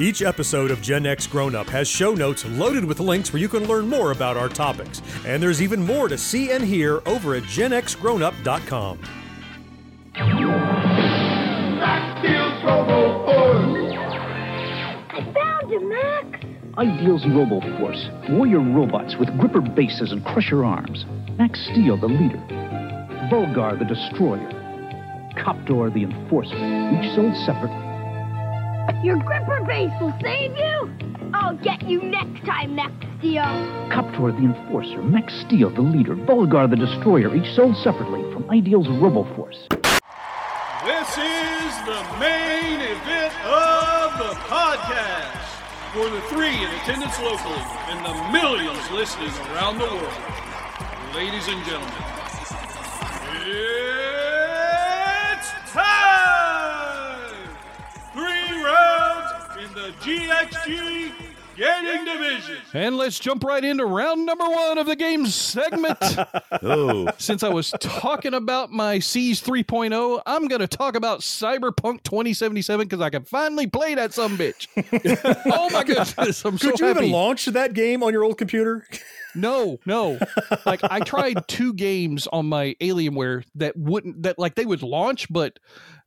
Each episode of Gen X Grown Up has show notes loaded with links where you can learn more about our topics. And there's even more to see and hear over at genxgrownup.com. Ideals Robo Force! I found you, Max. Ideal's RoboForce. Warrior robots with gripper bases and crusher arms. Max Steel, the leader. Volgar, the destroyer. Coptor, the enforcer. Each sold separate. Your gripper base will save you. I'll get you next time, Max Steel. Coptor, the enforcer. Max Steel, the leader. Volgar, the destroyer. Each sold separately from Ideal's RoboForce. This is the main event of the podcast for the three in attendance locally and the millions listening around the world. Ladies and gentlemen, it's time! The GXG Gaming Division. And let's jump right into round number one of the game segment. Oh. Since I was talking about my Siege 3.0, I'm going to talk about Cyberpunk 2077 because I can finally play that some bitch. oh my goodness, I'm so Could you happy. even launch that game on your old computer? No, no. Like I tried two games on my Alienware that wouldn't that like they would launch, but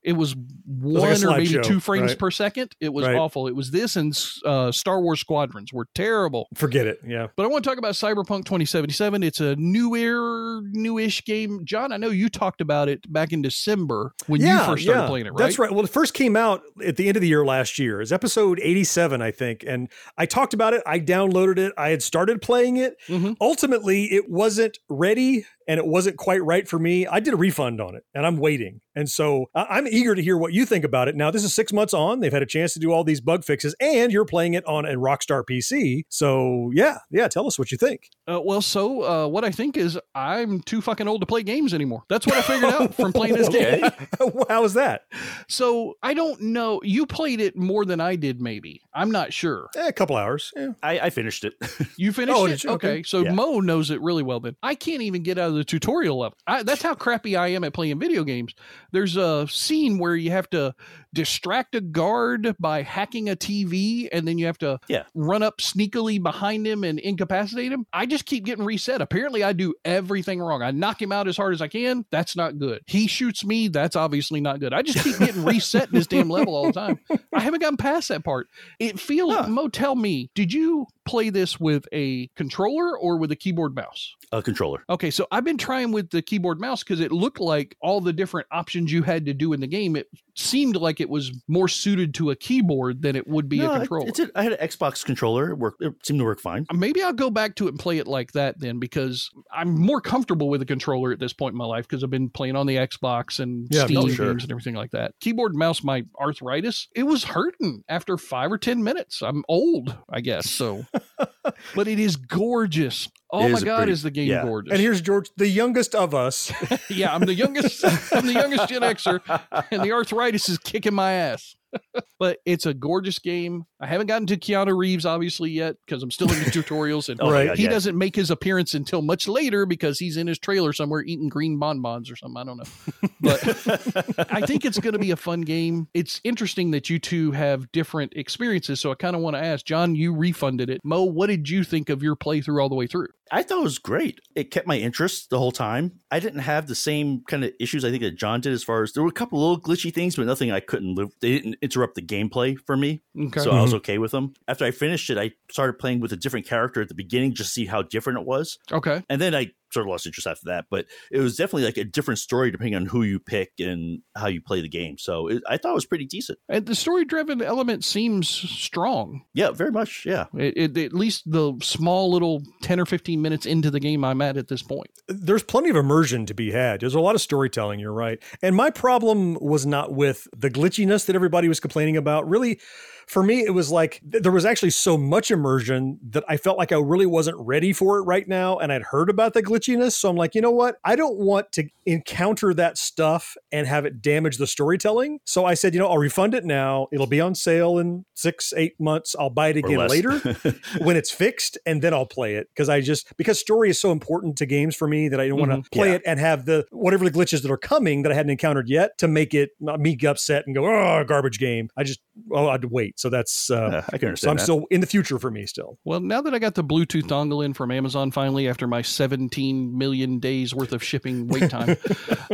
it was like one or maybe slideshow, two frames right. per second. It was Right. awful. It was this and uh, Star Wars Squadrons were terrible. Forget it. Yeah. But I want to talk about Cyberpunk 2077. It's a new newer, newish game. John, I know you talked about it back in December when you first started playing it, right? That's right. Well, it first came out at the end of the year last year. It's episode 87, I think. And I talked about it. I downloaded it. I had started playing it. Mm-hmm. Ultimately, it wasn't ready and it wasn't quite right for me. I did a refund on it and I'm waiting. And so I'm eager to hear what you think about it. Now, this is six months on. They've had a chance to do all these bug fixes and you're playing it on a Rockstar PC. So, yeah, yeah, tell us what you think. Uh, well, so uh, what I think is I'm too fucking old to play games anymore. That's what I figured out from playing this game. How was that? So I don't know. You played it more than I did, maybe. I'm not sure. Eh, a couple hours. Yeah. I, I finished it. You finished Oh, it? did you? Okay. Okay. So Yeah. Mo knows it really well then. I can't even get out of the tutorial level. I, that's how crappy I am at playing video games. There's a scene where you have to distract a guard by hacking a TV and then you have to Yeah. run up sneakily behind him and incapacitate him. I just keep getting reset. Apparently, I do everything wrong. I knock him out as hard as I can. That's not good. He shoots me. That's obviously not good. I just keep getting reset in this damn level all the time. I haven't gotten past that part. It feels, Mo, tell me, did you play this with a controller controller or with a keyboard mouse? A controller. Okay, so I've been trying with the keyboard mouse because it looked like all the different options you had to do in the game. It seemed like it was more suited to a keyboard than it would be No, a controller. it's a- I had an Xbox controller. It, worked, it seemed to work fine. Uh, maybe I'll go back to it and play it like that then because I'm more comfortable with a controller at this point in my life because I've been playing on the Xbox and Yeah, Steam no, games and everything like that. Keyboard and mouse, my arthritis, it was hurting after five or 10 minutes. I'm old, I guess. So, but it is gorgeous. Oh my God, pretty- is the game yeah. gorgeous. And here's George, the youngest of us. yeah, I'm the youngest. I'm the youngest Gen Xer, and the arthritis is kicking my ass. but it's a gorgeous game. I haven't gotten to Keanu Reeves obviously yet because I'm still in the tutorials, and Oh Right. He yeah. doesn't make his appearance until much later because he's in his trailer somewhere eating green bonbons or something. I don't know, but I think it's going to be a fun game. It's interesting that you two have different experiences, so I kind of want to ask John. You refunded it, Mo. What did you think of your playthrough all the way through? I thought it was great. It kept my interest the whole time. I didn't have the same kind of issues I think that John did as far as there were a couple little glitchy things, but nothing I couldn't live. They didn't interrupt the gameplay for me. Okay. So I was Mhm. okay with them. After I finished it, I started playing with a different character at the beginning just to see how different it was. Okay. And then I sort of lost interest after that, but it was definitely like a different story depending on who you pick and how you play the game. So it, I thought it was pretty decent. And the story-driven element seems strong. Yeah, very much. Yeah. It, it, at least the small little 10 or 15 minutes into the game I'm at at this point. there's plenty of immersion to be had. There's a lot of storytelling, you're right. And my problem was not with the glitchiness that everybody was complaining about. Really, for me, it was like th- there was actually so much immersion that I felt like I really wasn't ready for it right now. And I'd heard about the glitchiness. So I'm like, you know what? I don't want to encounter that stuff and have it damage the storytelling. So I said, you know, I'll refund it now. It'll be on sale in six, eight months. I'll buy it again later when it's fixed and then I'll play it because I just because story is so important to games for me that I don't want Mhm. to play Yeah. it and have the whatever the glitches that are coming that I hadn't encountered yet to make it not me get upset and go oh garbage game. I just oh I'd wait. So that's uh, Yeah, I can So understand I'm that. still in the future for me still. Well, now that I got the Bluetooth dongle in from Amazon finally after my 17 million days worth of shipping wait time,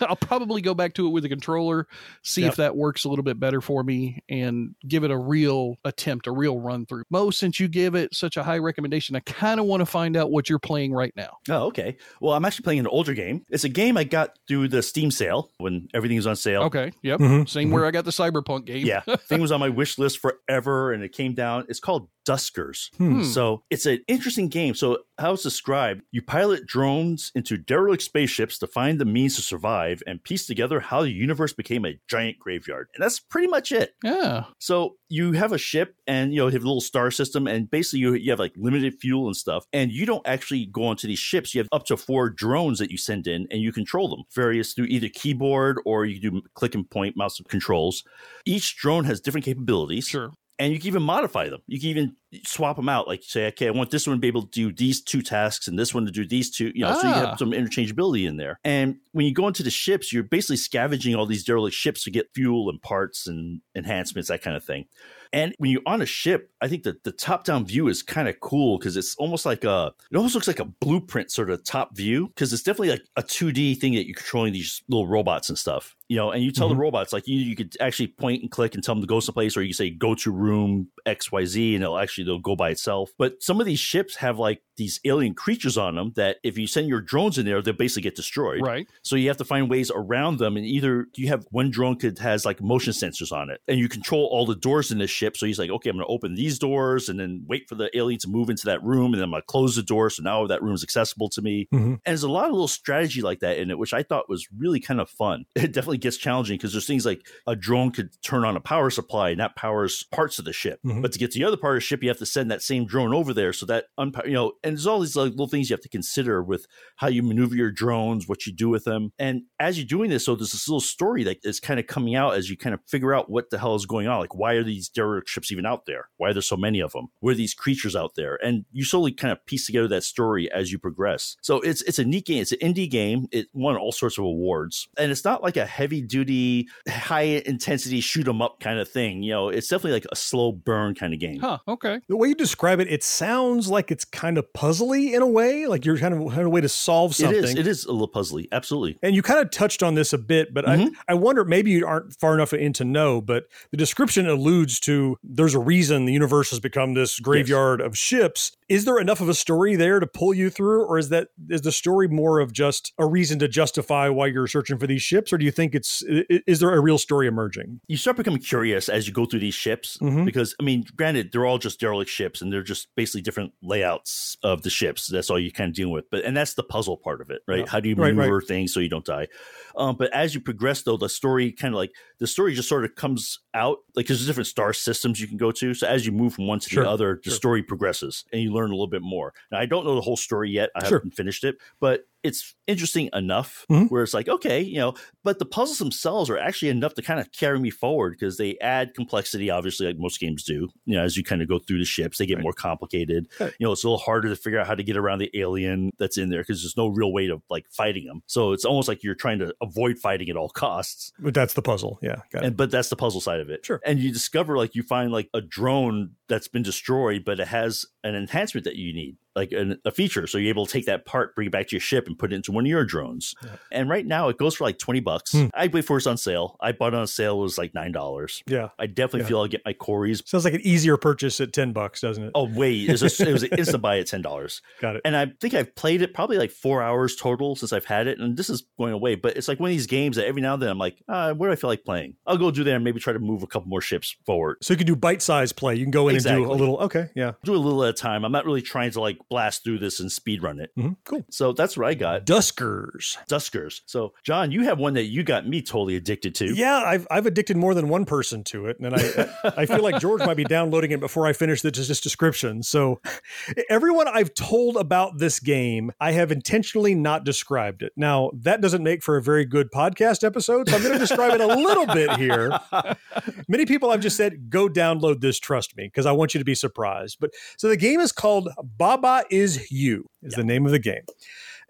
I'll probably go back to it with a controller, see Yep. if that works a little bit better for me, and give it a real attempt, a real run through. Mo, since you give it such a high recommendation, I kind of want to find out what you're playing right now. Oh, okay. Well, I'm actually playing an older game. It's a game I got through the Steam sale when everything was on sale. Okay. Yep. Mhm. Same where I got the Cyberpunk game. Yeah, thing was on my wish list forever, and it came down. It's called Duskers. Hmm. So it's an interesting game. So how it's described: you pilot drones into derelict spaceships to find the means to survive and piece together how the universe became a giant graveyard. And that's pretty much it. Yeah. So you have a ship and you know you have a little star system and basically you, you have like limited fuel and stuff and you don't actually go onto these ships. You have up to four drones that you send in and you control them various through either keyboard or you do click and point mouse controls. Each drone has different capabilities. Sure. And you can even modify them. You can even swap them out. Like say, okay, I want this one to be able to do these two tasks and this one to do these two. You know, so you Ah. have some interchangeability in there. And when you go into the ships, you're basically scavenging all these derelict ships to get fuel and parts and enhancements, that kind of thing. And when you're on a ship, I think that the top down view is kind of cool because it's almost like a, it almost looks like a blueprint sort of top view because it's definitely like a 2D thing that you're controlling these little robots and stuff, you know, and you tell Mhm. the robots, like you, you could actually point and click and tell them to go someplace or you say, go to room XYZ and it'll actually, they'll go by itself. But some of these ships have like these alien creatures on them that if you send your drones in there, they'll basically get destroyed. Right. So you have to find ways around them, and either you have one drone could has like motion sensors on it, and you control all the doors in this ship. So he's like, okay, I'm going to open these doors, and then wait for the alien to move into that room, and then I'm going to close the door, so now that room is accessible to me. Mhm. And there's a lot of little strategy like that in it, which I thought was really kind of fun. It definitely gets challenging because there's things like a drone could turn on a power supply, and that powers parts of the ship. Mhm. But to get to the other part of the ship, you have to send that same drone over there, so that you know, and there's all these like, little things you have to consider with how you maneuver your drones, what you do with them. And as you're doing this, so there's this little story that is kind of coming out as you kind of figure out what the hell is going on. Like, why are these derelict ships even out there? Why are there so many of them? Where are these creatures out there? And you slowly kind of piece together that story as you progress. So it's it's a neat game. It's an indie game. It won all sorts of awards. And it's not like a heavy duty, high intensity shoot 'em up kind of thing. You know, it's definitely like a slow burn kind of game. Huh. Okay. The way you describe it, it sounds like it's kind of puzzly in a way, like you're kind of having a way to solve It something. is. It is a little puzzly. Absolutely. And you kind of touched on this a bit, but Mhm. I, I wonder maybe you aren't far enough in to know, but the description alludes to there's a reason the universe has become this graveyard of ships. Is there enough of a story there to pull you through, or is that is the story more of just a reason to justify why you're searching for these ships, or do you think it's is there a real story emerging? you start becoming curious as you go through these ships Mhm. because I mean, granted, they're all just derelict ships and they're just basically different layouts of the ships. That's all you kind of dealing with. But and that's the puzzle part of it, right? Yeah. How do you Right, right. maneuver things so you don't die? Um, but as you progress, though, the story kind of like the story just sort of comes out like there's different star systems you can go to. So as you move from one to Sure, the other, the sure. story progresses and you learn a little bit more. Now I don't know the whole story yet. I Sure. haven't finished it, but it's interesting enough Mhm. where it's like okay, you know, but the puzzles themselves are actually enough to kind of carry me forward because they add complexity, obviously, like most games do. You know, as you kind of go through the ships, they get more complicated. Right. You know, it's a little harder to figure out how to get around the alien that's in there because there's no real way of like fighting them. So it's almost like you're trying to avoid fighting at all costs. But that's the puzzle. Yeah, got it. And but that's the puzzle side of it. Sure. And you discover like you find like a drone that's been destroyed, but it has an enhancement that you need, like an, a feature. So you're able to take that part, bring it back to your ship, and put it into one of your drones. And right now it goes for like twenty bucks. Hmm. I wait for it's on sale. I bought it on sale. It was like nine dollars. Yeah. I definitely Yeah. feel I'll get my Corys. Sounds like an easier purchase at ten bucks, doesn't it? Oh wait, it was, a, it was an instant buy at ten dollars. Got it. And I think I've played it probably like four hours total since I've had it, and this is going away. But it's like one of these games that every now and then I'm like, uh, where do I feel like playing? I'll go do that and maybe try to move a couple more ships forward. So you can do bite size play. You can go in and do a little. Okay, yeah, Do a little at a time. I'm not really trying to like blast through this and speed run it. Mhm, cool. So that's what I got. Duskers. Duskers. So John, you have one that you got me totally addicted to. Yeah, I've I've addicted more than one person to it, and I I feel like George might be downloading it before I finish the this description. So, everyone I've told about this game, I have intentionally not described it. Now that doesn't make for a very good podcast episode, so I'm going to describe it a little bit here. Many people I've just said, go download this, trust me, because I want you to be surprised. But so the game is called Baba is You, is the name of the game.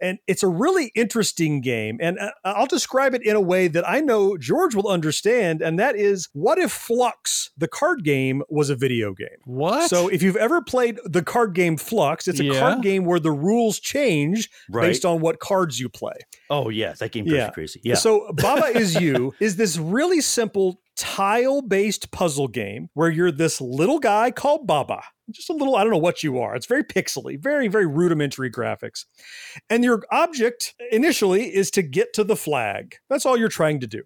And it's a really interesting game. And uh, I'll describe it in a way that I know George will understand. And that is what if Fluxx, the card game, was a video game? What? So if you've ever played the card game Fluxx, it's a Yeah. card game where the rules change Right. based on what cards you play. Oh yeah, that game drives Yeah. crazy. Yeah. So Baba is You is this really simple tile based puzzle game where you're this little guy called Baba. Just a little, I don't know what you are. It's very pixely, very, very rudimentary graphics. And your object initially is to get to the flag. That's all you're trying to do.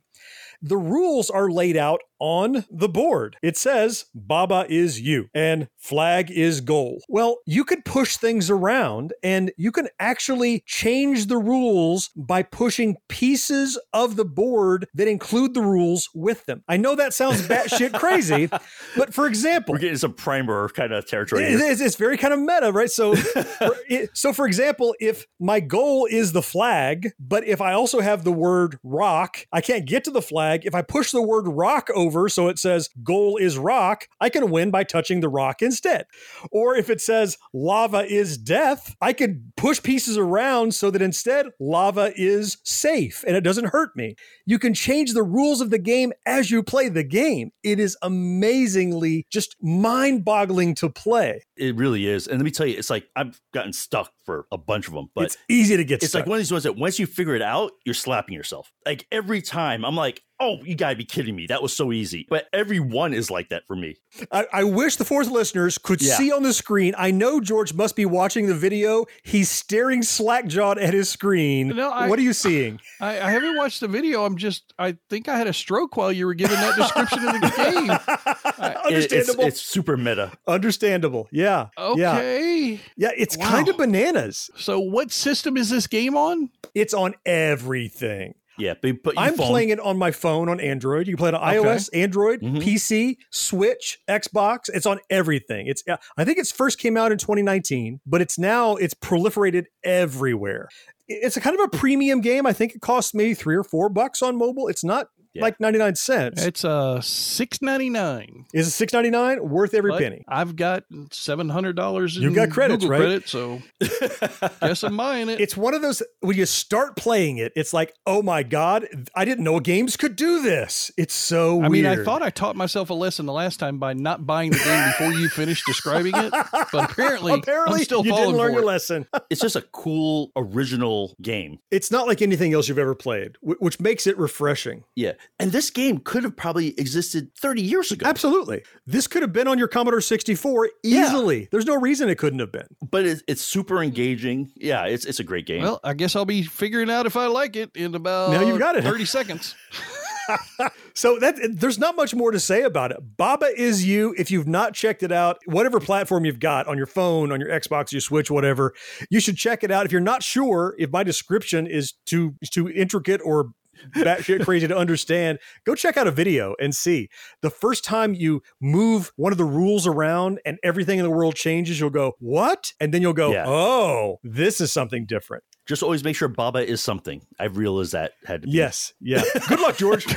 The rules are laid out on the board. It says Baba is you and flag is goal. Well, you could push things around and you can actually change the rules by pushing pieces of the board that include the rules with them. I know that sounds batshit crazy, but for example, We're getting some primer kind of territory. it is, it's very kind of meta, right? So, for, it, so for example, if my goal is the flag, but if I also have the word rock, I can't get to the flag. If I push the word rock over, so it says goal is rock, I can win by touching the rock instead. Or if it says lava is death, I could push pieces around so that instead lava is safe and it doesn't hurt me. You can change the rules of the game as you play the game. It is amazingly just mind boggling to play. It really is. And let me tell you, it's like I've gotten stuck for a bunch of them, but it's easy to get stuck. it's stuck. like one of these ones that once you figure it out, you're slapping yourself. Like every time, I'm like, oh, you gotta be kidding me. That was so easy. But every one is like that for me. I, I wish the fourth listeners could Yeah. see on the screen. I know George must be watching the video. He's staring slack jawed at his screen. No, I- what are you seeing? I, I haven't watched the video. I'm just, I think I had a stroke while you were giving that description of the game. It- it's, Understandable. it's super meta. Understandable. Yeah. Yeah. Okay. Yeah, it's kind of bananas. So, what system is this game on? It's on everything. Yeah, but, I'm phone- playing it on my phone on Android. You can play it on Okay. iOS, Android, Mhm. PC, Switch, Xbox. It's on everything. It's uh, I think it's first came out in 2019, but it's now it's proliferated everywhere. It's a kind of a premium game. I think it costs maybe three or four bucks on mobile. It's not like 99 cents. It's uh six ninety nine. Is it 6.99? Worth every penny. I've got seven hundred dollars. You've got credits, Google right? Credit, so guess I'm buying it. It's one of those when you start playing it, it's like, oh my god, I didn't know games could do this. It's so weird. I mean, I thought I taught myself a lesson the last time by not buying the game before you finished describing it, but apparently, apparently I'm still you didn't learn your it. lesson. it's just a cool original game. It's not like anything else you've ever played, which makes it refreshing. Yeah. And this game could have probably existed 30 years ago. Absolutely. This could have been on your Commodore 64 easily. There's no reason it couldn't have been. But it's, it's super engaging. Yeah, it's it's a great game. Well, I guess I'll be figuring out if I like it in about Now you've got it. 30 seconds. So that there's not much more to say about it. Baba is you. If you've not checked it out, whatever platform you've got on your phone, on your Xbox, your Switch, whatever, you should check it out. If you're not sure if my description is too too intricate or batshit crazy to understand, go check out a video and see. The first time you move one of the rules around and everything in the world changes, you'll go, What? And then you'll go, Yeah. Oh, this is something different. Just always make sure Baba is something. I realized that had to be. Yes. Yeah. Good luck, George.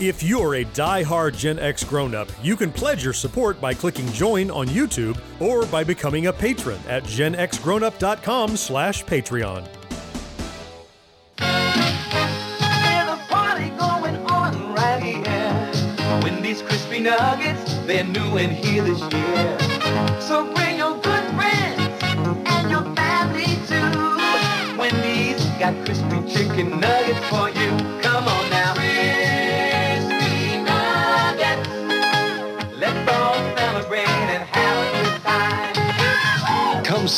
If you're a die-hard Gen X grown-up, you can pledge your support by clicking join on YouTube or by becoming a patron at genxgrownup.com slash Patreon. Nuggets, they're new and here this year. So bring your good friends and your family too. Wendy's got crispy chicken nuggets for you.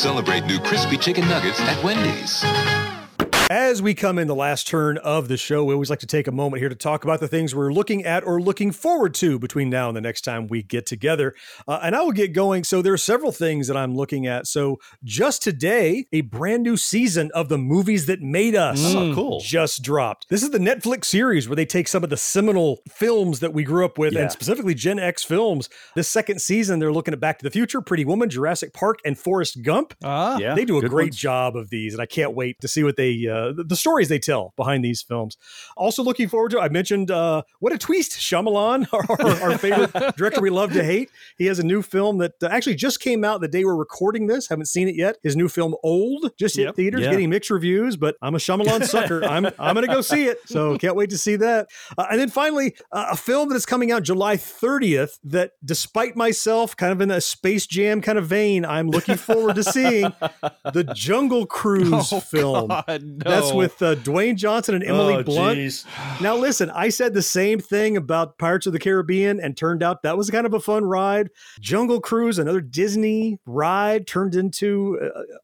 Celebrate new crispy chicken nuggets at Wendy's. As we come in the last turn of the show, we always like to take a moment here to talk about the things we're looking at or looking forward to between now and the next time we get together. Uh, and I will get going. So there are several things that I'm looking at. So just today, a brand new season of the movies that made us. Oh, cool. Just dropped. This is the Netflix series where they take some of the seminal films that we grew up with, Yeah. and specifically Gen X films. This second season, they're looking at Back to the Future, Pretty Woman, Jurassic Park, and Forrest Gump. Ah, Yeah, they do a great ones. job of these, and I can't wait to see what they uh, the, the stories they tell behind these films. Also, looking forward to. I mentioned uh, what a twist, Shyamalan, our, our favorite director we love to hate. He has a new film that uh, actually just came out the day we're recording this. Haven't seen it yet. His new film, Old, just hit theaters, Yeah. getting mixed reviews. But I'm a Shyamalan sucker. I'm I'm gonna go see it. So can't wait to see that. Uh, and then finally, uh, a film that is coming out July 30th. That, despite myself, kind of in a Space Jam kind of vein, I'm looking forward to seeing the Jungle Cruise Oh, film. God, That's with uh, Dwayne Johnson and Emily Oh, Blunt. jeez. Now, listen, I said the same thing about Pirates of the Caribbean, and turned out that was kind of a fun ride. Jungle Cruise, another Disney ride, turned into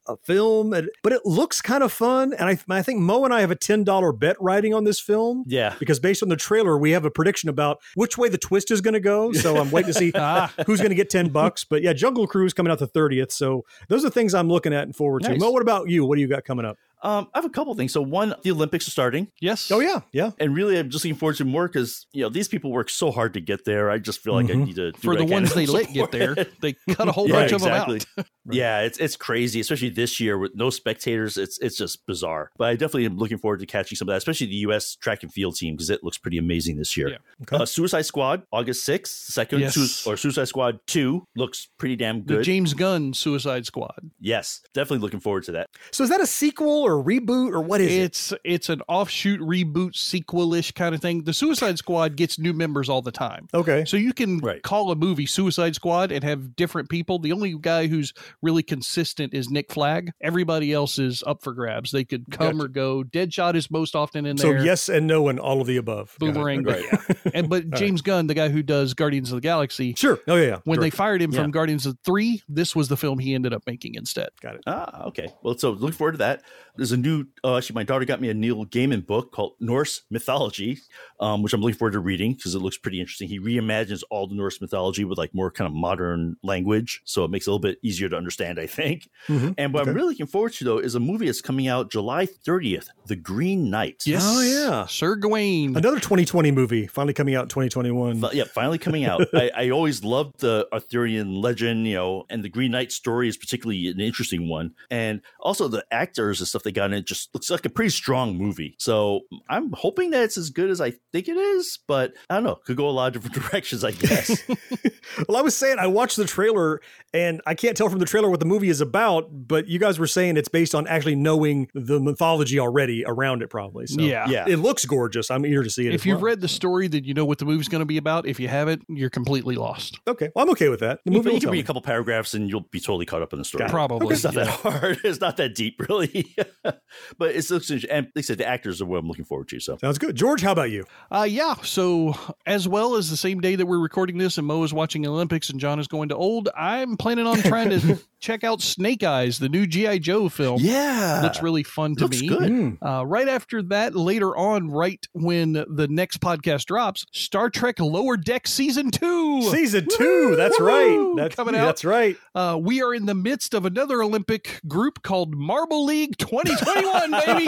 a, a film, but it looks kind of fun. And I, I think Mo and I have a ten dollar bet riding on this film. Yeah. because based on the trailer, we have a prediction about which way the twist is going to go. So I'm waiting to see Ah. who's going to get ten bucks. But yeah, Jungle Cruise coming out the thirtieth. So those are things I'm looking at and forward to. Nice. Mo, what about you? What do you got coming up? Um, I have a couple things. So one, the Olympics are starting. Yes. Oh yeah, yeah. And really, I'm just looking forward to more because you know these people work so hard to get there. I just feel like I Mhm. need to do For the I ones they let get there, they cut a whole Yeah, bunch exactly. of them out. Yeah, it's it's crazy, especially this year with no spectators. It's it's just bizarre. But I definitely am looking forward to catching some of that, especially the U.S. track and field team because it looks pretty amazing this year. Yeah. Uh, Suicide Squad, August sixth, second Yes. Sui- or Suicide Squad two looks pretty damn The good. James Gunn Suicide Squad. yes, definitely looking forward to that. So is that a sequel or reboot or what is it? It's it's an offshoot reboot sequel-ish kind of thing. The Suicide Squad gets new members all the time. Okay. So you can Right. call a movie Suicide Squad and have different people. The only guy who's really consistent is Rick Flag. Everybody else is up for grabs. They could come Gotcha. or go. Deadshot is most often in there. So yes and no and all of the above. Boomerang, Okay. but yeah. And but James Gunn, the guy who does Guardians of the Galaxy, Sure. Oh yeah. yeah. when they fired him Yeah. from Guardians of Three, this was the film he ended up making instead. Got it. Ah, okay. Well, so looking forward to that. There's a new, uh, actually, my daughter got me a Neil Gaiman book called Norse Mythology, um, which I'm looking forward to reading because it looks pretty interesting. He reimagines all the Norse mythology with like more kind of modern language, so it makes it a little bit easier to understand, I think. Mhm. And what Okay. I'm really looking forward to though is a movie that's coming out July 30th, The Green Knight. Yes. Oh, yeah. Sir Gawain. Another 2020 movie finally coming out in 2021. Fi- yeah, finally coming out. I, I always loved the Arthurian legend, you know, and the Green Knight story is particularly an interesting one. And also the actors and stuff they they got in it just looks like a pretty strong movie. So I'm hoping that it's as good as I think it is, but I don't know. Could go a lot of different directions, I guess. well, I was saying I watched the trailer and I can't tell from the trailer what the movie is about, but you guys were saying it's based on actually knowing the mythology already around it, probably. So Yeah. Yeah. it looks gorgeous. I'm eager to see it. If as you've well. read the story, then you know what the movie's going to be about. If you haven't, you're completely lost. okay, well, I'm okay with that. The movie you will can read me. a couple paragraphs and you'll be totally caught up in the story. Got it. Probably. It's not that hard. It's not that deep, really. but it's looks interesting. And like I said, the actors are what I'm looking forward to. So Sounds good. George, how about you? Uh, yeah. So, as well as the same day that we're recording this and Mo is watching Olympics and John is going to old, I'm planning on trying to check out Snake Eyes, the new G.I. Joe film. yeah, Looks really fun to Looks me. good. Uh, right after that, later on, right when the next podcast drops, Star Trek Lower Deck Season 2. Season two. That's right. That's Coming out. That's right. Uh, we are in the midst of another Olympic group called Marble League 2021, baby.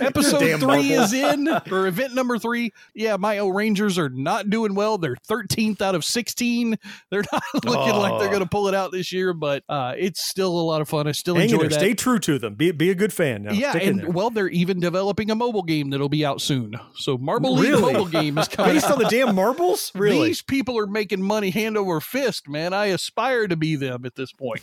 Episode three is in, or event number three. Yeah, my O'rangers are not doing well. They're 13th out of 16. They're not looking like they're going to pull it out this year, but uh, it's still a lot of fun. I still Hang enjoy there. that. Stay true to them. Be be a good fan. Now. yeah, Stick and well, they're even developing a mobile game that'll be out soon. So Marble League Really? mobile game is coming based out. on the damn marbles. Really? These people are making money hand over fist, man. I aspire to be them at this point.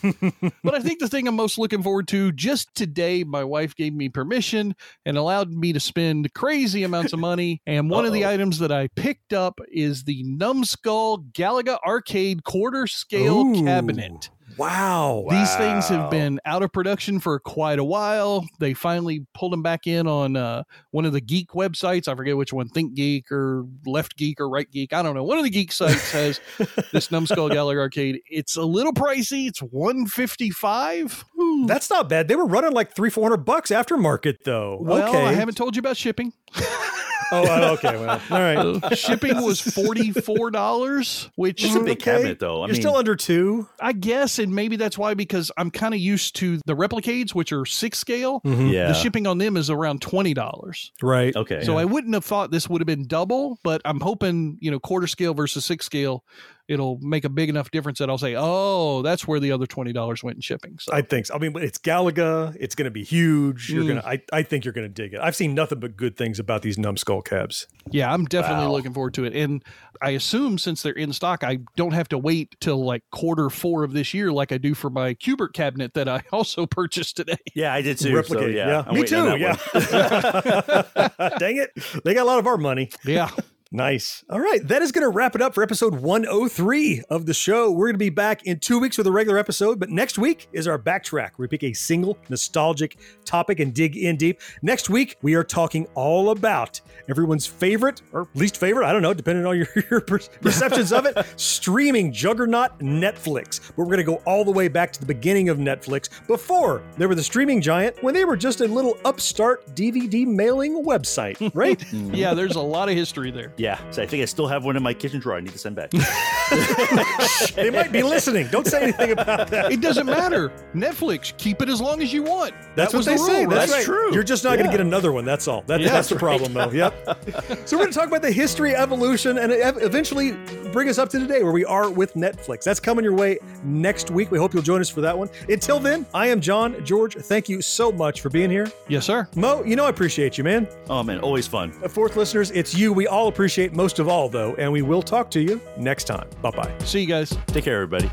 but I think the thing I'm most looking forward to just today, my wife gave me permission and allowed me to spend crazy amounts of money. And one of the items that I picked up is the Numskull Galaga Arcade quarter scale Ooh. cabinet. Wow. These things have been out of production for quite a while. They finally pulled them back in on uh, one of the geek websites. I forget which one, Think Geek or Left Geek or Right Geek. I don't know. One of the geek sites has this Numskull Galaga arcade. It's a little pricey. It's one fifty five. That's not bad. They were running like three, four hundred bucks aftermarket though. Well, okay. I haven't told you about shipping. Oh, okay. Well, all right. Shipping was forty four dollars, which is a big Okay. cabinet, though. I You're mean, still under two. I guess, and maybe that's why because I'm kind of used to the replicades, which are six scale. Mm-hmm. yeah. The shipping on them is around twenty dollars. Right. okay. So I wouldn't have thought this would have been double, but I'm hoping, you know, quarter scale versus six scale, it'll make a big enough difference that I'll say, oh, that's where the other twenty dollars went in shipping. So I think so. I mean, it's Galaga. It's going to be huge. You're Mm. gonna. I, I think you're going to dig it. I've seen nothing but good things about these Numskull cabs. yeah, I'm definitely Wow. looking forward to it. And I assume since they're in stock, I don't have to wait till like quarter four of this year like I do for my Q*bert cabinet that I also purchased today. yeah, I did too. Replicade. So, yeah, yeah. Me too. Yeah. Dang it. They got a lot of our money. Yeah. Nice. All right. That is going to wrap it up for episode 103 of the show. We're going to be back in two weeks with a regular episode, but next week is our backtrack. where We pick a single nostalgic topic and dig in deep. Next week, we are talking all about everyone's favorite or least favorite, I don't know, depending on your, your perceptions of it, streaming juggernaut Netflix. But we're going to go all the way back to the beginning of Netflix before they were the streaming giant when they were just a little upstart DVD mailing website, right? Yeah, there's a lot of history there. Yeah, so I think I still have one in my kitchen drawer. I need to send back. they might be listening. Don't say anything about that. It doesn't matter. Netflix, keep it as long as you want. That's That what they the say. rule, That's, right? right. true. You're just not going to get another one. That's all. That, Yeah, that's the that's right. problem, though. Yep. so we're going to talk about the history, evolution, and eventually bring us up to today where we are with Netflix. That's coming your way next week. We hope you'll join us for that one. Until then, I am John George. Thank you so much for being here. Yes, sir. Mo, you know I appreciate you, man. oh man, always fun. Uh, Fourth listeners, it's you we all appreciate most of all, though, and we will talk to you next time. Bye bye. See you guys. Take care, everybody.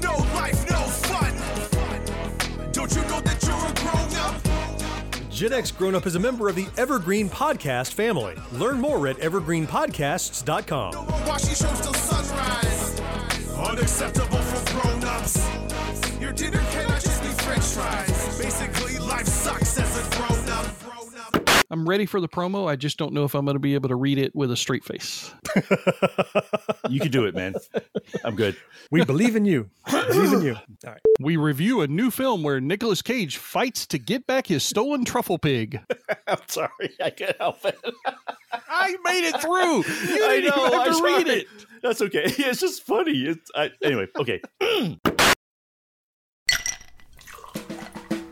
No life, no fun. Don't you know that you're a grown up? Gen X Grown Up is a member of the Evergreen Podcast family. Learn more at evergreenpodcasts.com. Watching shows till sunrise. Unacceptable for grown ups. Your dinner cannot just be french fries. Basically, I'm ready for the promo. I just don't know if I'm going to be able to read it with a straight face. You can do it, man. I'm good. We believe in you. believe in you. All right. We review a new film where Nicolas Cage fights to get back his stolen truffle pig. I'm sorry. I can't help it. I made it through. You didn't know. even have I to read it. That's okay. It's just funny. It's I, anyway. Okay.